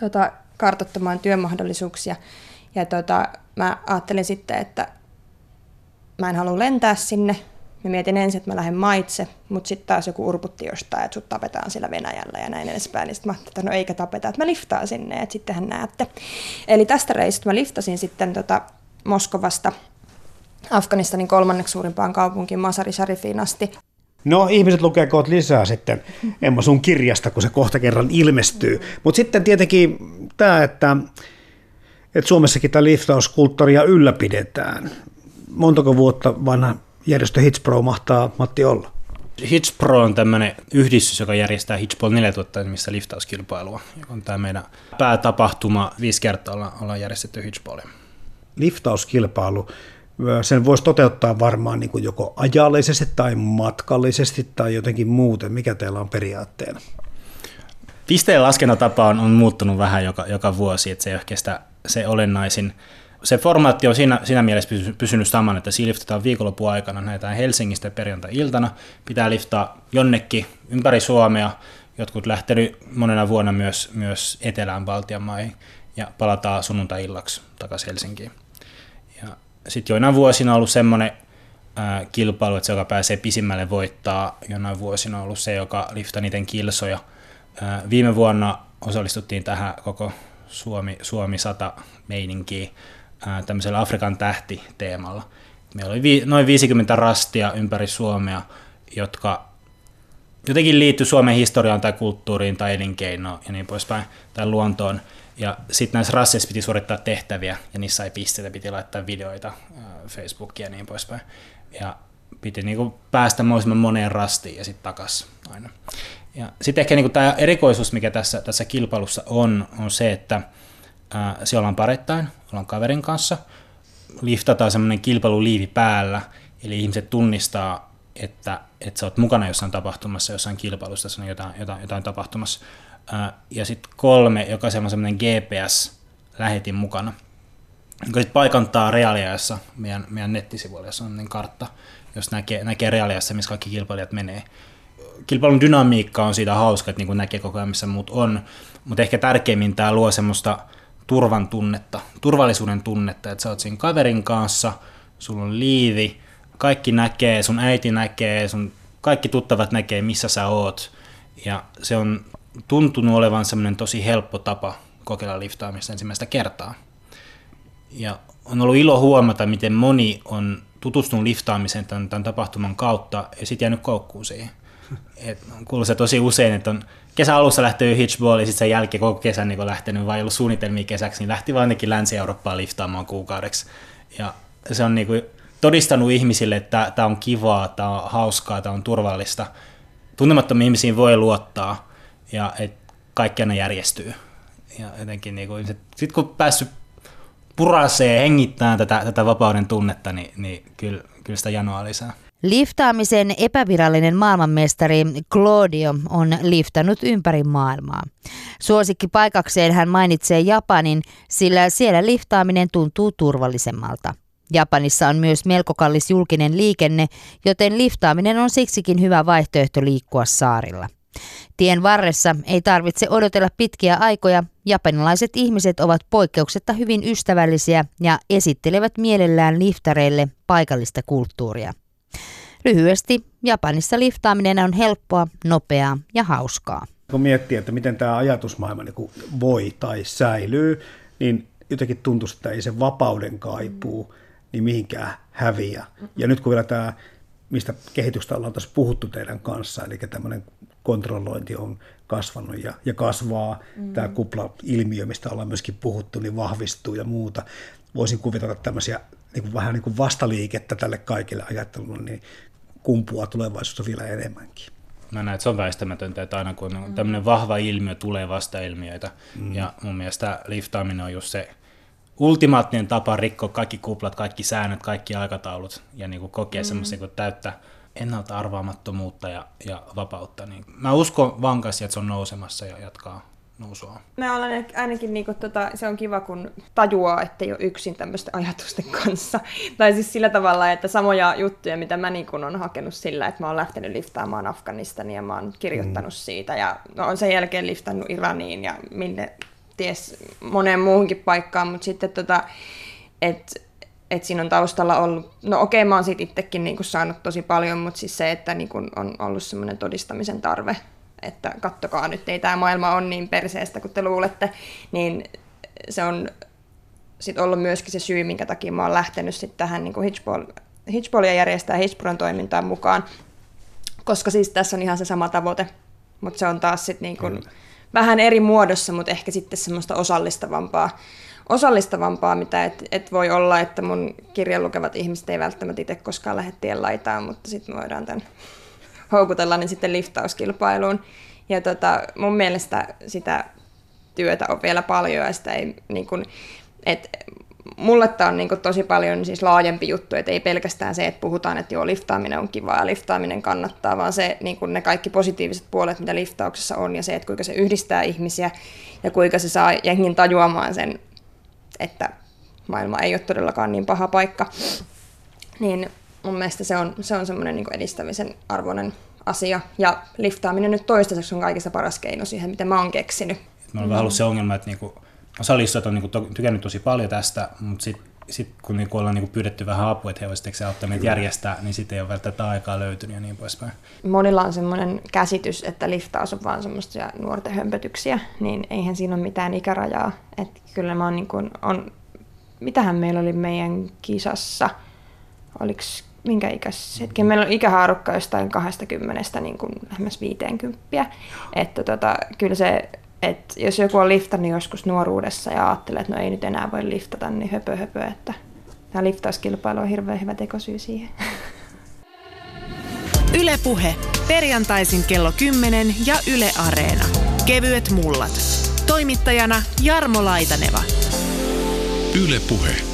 tota, kartoittamaan työmahdollisuuksia. Ja tota, mä ajattelin sitten, että mä en halua lentää sinne. Mä mietin ensin, että mä lähden maitse, mutta sitten taas joku urputti jostain, että sut tapetaan sillä Venäjällä ja näin edespäin. Niin sitten mä ajattelin, että no eikä tapeta, että mä liftaan sinne, että sittenhän näette. Eli tästä reissusta mä liftasin sitten tota Moskovasta Afganistanin kolmanneksi suurimpaan kaupunkiin Masari Sharifiin asti. No ihmiset lukee koot lisää sitten Emma sun kirjasta, kun se kohta kerran ilmestyy. Mutta sitten tietenkin tämä, että että Suomessakin tämä liftauskulttuuria ylläpidetään. Montako vuotta vanha järjestö Hitspro mahtaa Matti olla? Hitspro on tämmöinen yhdistys, joka järjestää Hitchball 4000 missä liftauskilpailua. On tämä meidän päätapahtuma. Viisi kertaa ollaan, ollaan järjestetty Hitchballia. Liftauskilpailu, sen voisi toteuttaa varmaan niin kuin joko ajallisesti tai matkallisesti tai jotenkin muuten. Mikä teillä on periaatteena? Pisteen laskentatapa on, on muuttunut vähän joka, joka vuosi, että se ei ehkä sitä, se olennaisin. Se formaatti on siinä, siinä mielessä pysynyt saman, että siinä liftataan viikonlopun aikana, näitä Helsingistä perjantai-iltana, pitää liftaa jonnekin ympäri Suomea, jotkut lähtenyt monena vuonna myös, myös etelään Baltian maihin, ja palataan sunnuntai-illaksi takaisin Helsinkiin. Ja sitten joinain vuosina on ollut semmoinen ää, kilpailu, että se, joka pääsee pisimmälle voittaa, jonain vuosina on ollut se, joka liftaa niiden kilsoja – Viime vuonna osallistuttiin tähän koko Suomi, Suomi 100 meininkiin tämmöisellä Afrikan tähti-teemalla. Meillä oli vi, noin 50 rastia ympäri Suomea, jotka jotenkin liittyy Suomen historiaan tai kulttuuriin tai elinkeinoon ja niin poispäin, tai luontoon. Ja sitten näissä rasseissa piti suorittaa tehtäviä, ja niissä sai pisteitä, piti laittaa videoita Facebookiin ja niin poispäin. Ja piti niinku päästä mahdollisimman moneen rastiin ja sitten takas aina. Ja sitten ehkä niin tämä erikoisuus, mikä tässä, tässä kilpailussa on, on se, että ää, siellä ollaan parettain, ollaan kaverin kanssa, liftataan semmoinen kilpailuliivi päällä, eli ihmiset tunnistaa, että, että sä oot mukana jossain tapahtumassa, jossain kilpailussa, tässä on jotain, jotain, jotain tapahtumassa. Ää, ja sitten kolme, joka on semmoinen GPS-lähetin mukana, joka sitten paikantaa reaaliajassa meidän, meidän nettisivuilla, jossa on niin kartta, jos näkee, näkee reaaliajassa, missä kaikki kilpailijat menee kilpailun dynamiikka on siitä hauska, että niin näkee koko ajan, missä muut on, mutta ehkä tärkeimmin tämä luo semmoista turvan tunnetta, turvallisuuden tunnetta, että sä oot siinä kaverin kanssa, sulla on liivi, kaikki näkee, sun äiti näkee, sun kaikki tuttavat näkee, missä sä oot, ja se on tuntunut olevan semmoinen tosi helppo tapa kokeilla liftaamista ensimmäistä kertaa. Ja on ollut ilo huomata, miten moni on tutustunut liftaamiseen tämän, tämän tapahtuman kautta ja sitten jäänyt koukkuun siihen. Et on kuullut se tosi usein, että on kesän alussa lähtenyt hitchball ja sitten sen jälkeen koko kesän niin lähtenyt, vai ollut suunnitelmia kesäksi, niin lähti vaan ainakin Länsi-Eurooppaan liftaamaan kuukaudeksi. Ja se on niin kuin todistanut ihmisille, että tämä on kivaa, tämä on hauskaa, tämä on turvallista. Tuntemattomiin ihmisiin voi luottaa ja että kaikki aina järjestyy. Ja jotenkin niin kuin, sit kun päässyt purasee hengittämään tätä, tätä vapauden tunnetta, niin, niin kyllä, kyllä sitä janoa lisää. Liftaamisen epävirallinen maailmanmestari Claudio on liftannut ympäri maailmaa. Suosikki paikakseen hän mainitsee Japanin, sillä siellä liftaaminen tuntuu turvallisemmalta. Japanissa on myös melko kallis julkinen liikenne, joten liftaaminen on siksikin hyvä vaihtoehto liikkua saarilla. Tien varressa ei tarvitse odotella pitkiä aikoja. Japanilaiset ihmiset ovat poikkeuksetta hyvin ystävällisiä ja esittelevät mielellään liftareille paikallista kulttuuria. Lyhyesti, Japanissa liftaaminen on helppoa, nopeaa ja hauskaa. Kun miettii, että miten tämä ajatusmaailma niin voi tai säilyy, niin jotenkin tuntuu, että ei se vapauden kaipuu niin mihinkään häviä. Ja nyt kun vielä tämä, mistä kehitystä ollaan tässä puhuttu teidän kanssa, eli tämmöinen kontrollointi on kasvanut ja, ja kasvaa, mm. tämä kupla-ilmiö, mistä ollaan myöskin puhuttu, niin vahvistuu ja muuta. Voisin kuvitella tämmöisiä niin kuin vähän niin kuin vastaliikettä tälle kaikille ajattelulle, niin kumpua tulevaisuudessa vielä enemmänkin. Mä näen, että se on väistämätöntä, että aina kun on tämmöinen vahva ilmiö, tulee vastailmiöitä. Mm. Ja mun mielestä liftaaminen on just se ultimaattinen tapa rikkoa kaikki kuplat, kaikki säännöt, kaikki aikataulut ja niin kuin kokea mm. semmoista niin täyttä ennalta arvaamattomuutta ja, ja vapautta. Niin mä uskon vankasti, että se on nousemassa ja jatkaa nousua. Mä olen ainakin, niinku, tota, se on kiva, kun tajuaa, että ei ole yksin tämmöisten ajatusten kanssa. <laughs> tai siis sillä tavalla, että samoja juttuja, mitä mä niinku, on hakenut sillä, että mä oon lähtenyt liftaamaan Afganistania ja mä oon kirjoittanut mm. siitä. Ja no, on sen jälkeen liftannut Iraniin ja minne ties moneen muuhunkin paikkaan, mutta sitten tota, että et siinä on taustalla ollut, no okei mä oon siitä itsekin niinku saanut tosi paljon, mutta siis se, että niinku on ollut semmoinen todistamisen tarve että kattokaa nyt, ei tämä maailma ole niin perseestä kuin te luulette, niin se on sit ollut myöskin se syy, minkä takia mä oon lähtenyt sit tähän niin Hitchball, Hitchballia järjestää Hitchbron toimintaan mukaan, koska siis tässä on ihan se sama tavoite, mutta se on taas sit niin kuin vähän eri muodossa, mutta ehkä sitten semmoista osallistavampaa, osallistavampaa, mitä et, et voi olla, että mun kirjan lukevat ihmiset ei välttämättä itse koskaan lähde tien laitaan, mutta sitten me voidaan tämän houkutella niin sitten liftauskilpailuun. Ja tota, mun mielestä sitä työtä on vielä paljon ja sitä ei niin kuin, et mulle tämä on niin kuin tosi paljon siis laajempi juttu, että ei pelkästään se, että puhutaan, että joo, liftaaminen on kivaa ja liftaaminen kannattaa, vaan se niin kuin ne kaikki positiiviset puolet, mitä liftauksessa on ja se, että kuinka se yhdistää ihmisiä ja kuinka se saa jengin tajuamaan sen, että maailma ei ole todellakaan niin paha paikka. Niin mun mielestä se on, se on semmoinen niin edistämisen arvoinen asia. Ja liftaaminen nyt toistaiseksi on kaikista paras keino siihen, mitä mä oon keksinyt. Mä oon vähän ollut se ongelma, että niinku, osallistujat on niinku to, tykännyt tosi paljon tästä, mutta sitten sit kun niinku ollaan niinku pyydetty vähän apua, että he voisivat auttaa meitä järjestää, niin sitten ei ole välttämättä aikaa löytynyt ja niin poispäin. Monilla on semmoinen käsitys, että liftaus on vaan semmoista nuorten hömpötyksiä, niin eihän siinä ole mitään ikärajaa. Että kyllä mä oon niin kuin, on, mitähän meillä oli meidän kisassa, oliko minkä ikäis hetki. Meillä on ikähaarukka jostain 20 niin kuin lähemmäs 50. Että tota, kyllä se et jos joku on liftannut joskus nuoruudessa ja ajattelee, että no ei nyt enää voi liftata, niin höpö höpö, että tämä liftauskilpailu on hirveän hyvä tekosyy siihen. <laughs> Ylepuhe perjantaisin kello 10 ja Yle Areena. Kevyet mullat. Toimittajana Jarmo Laitaneva. Ylepuhe.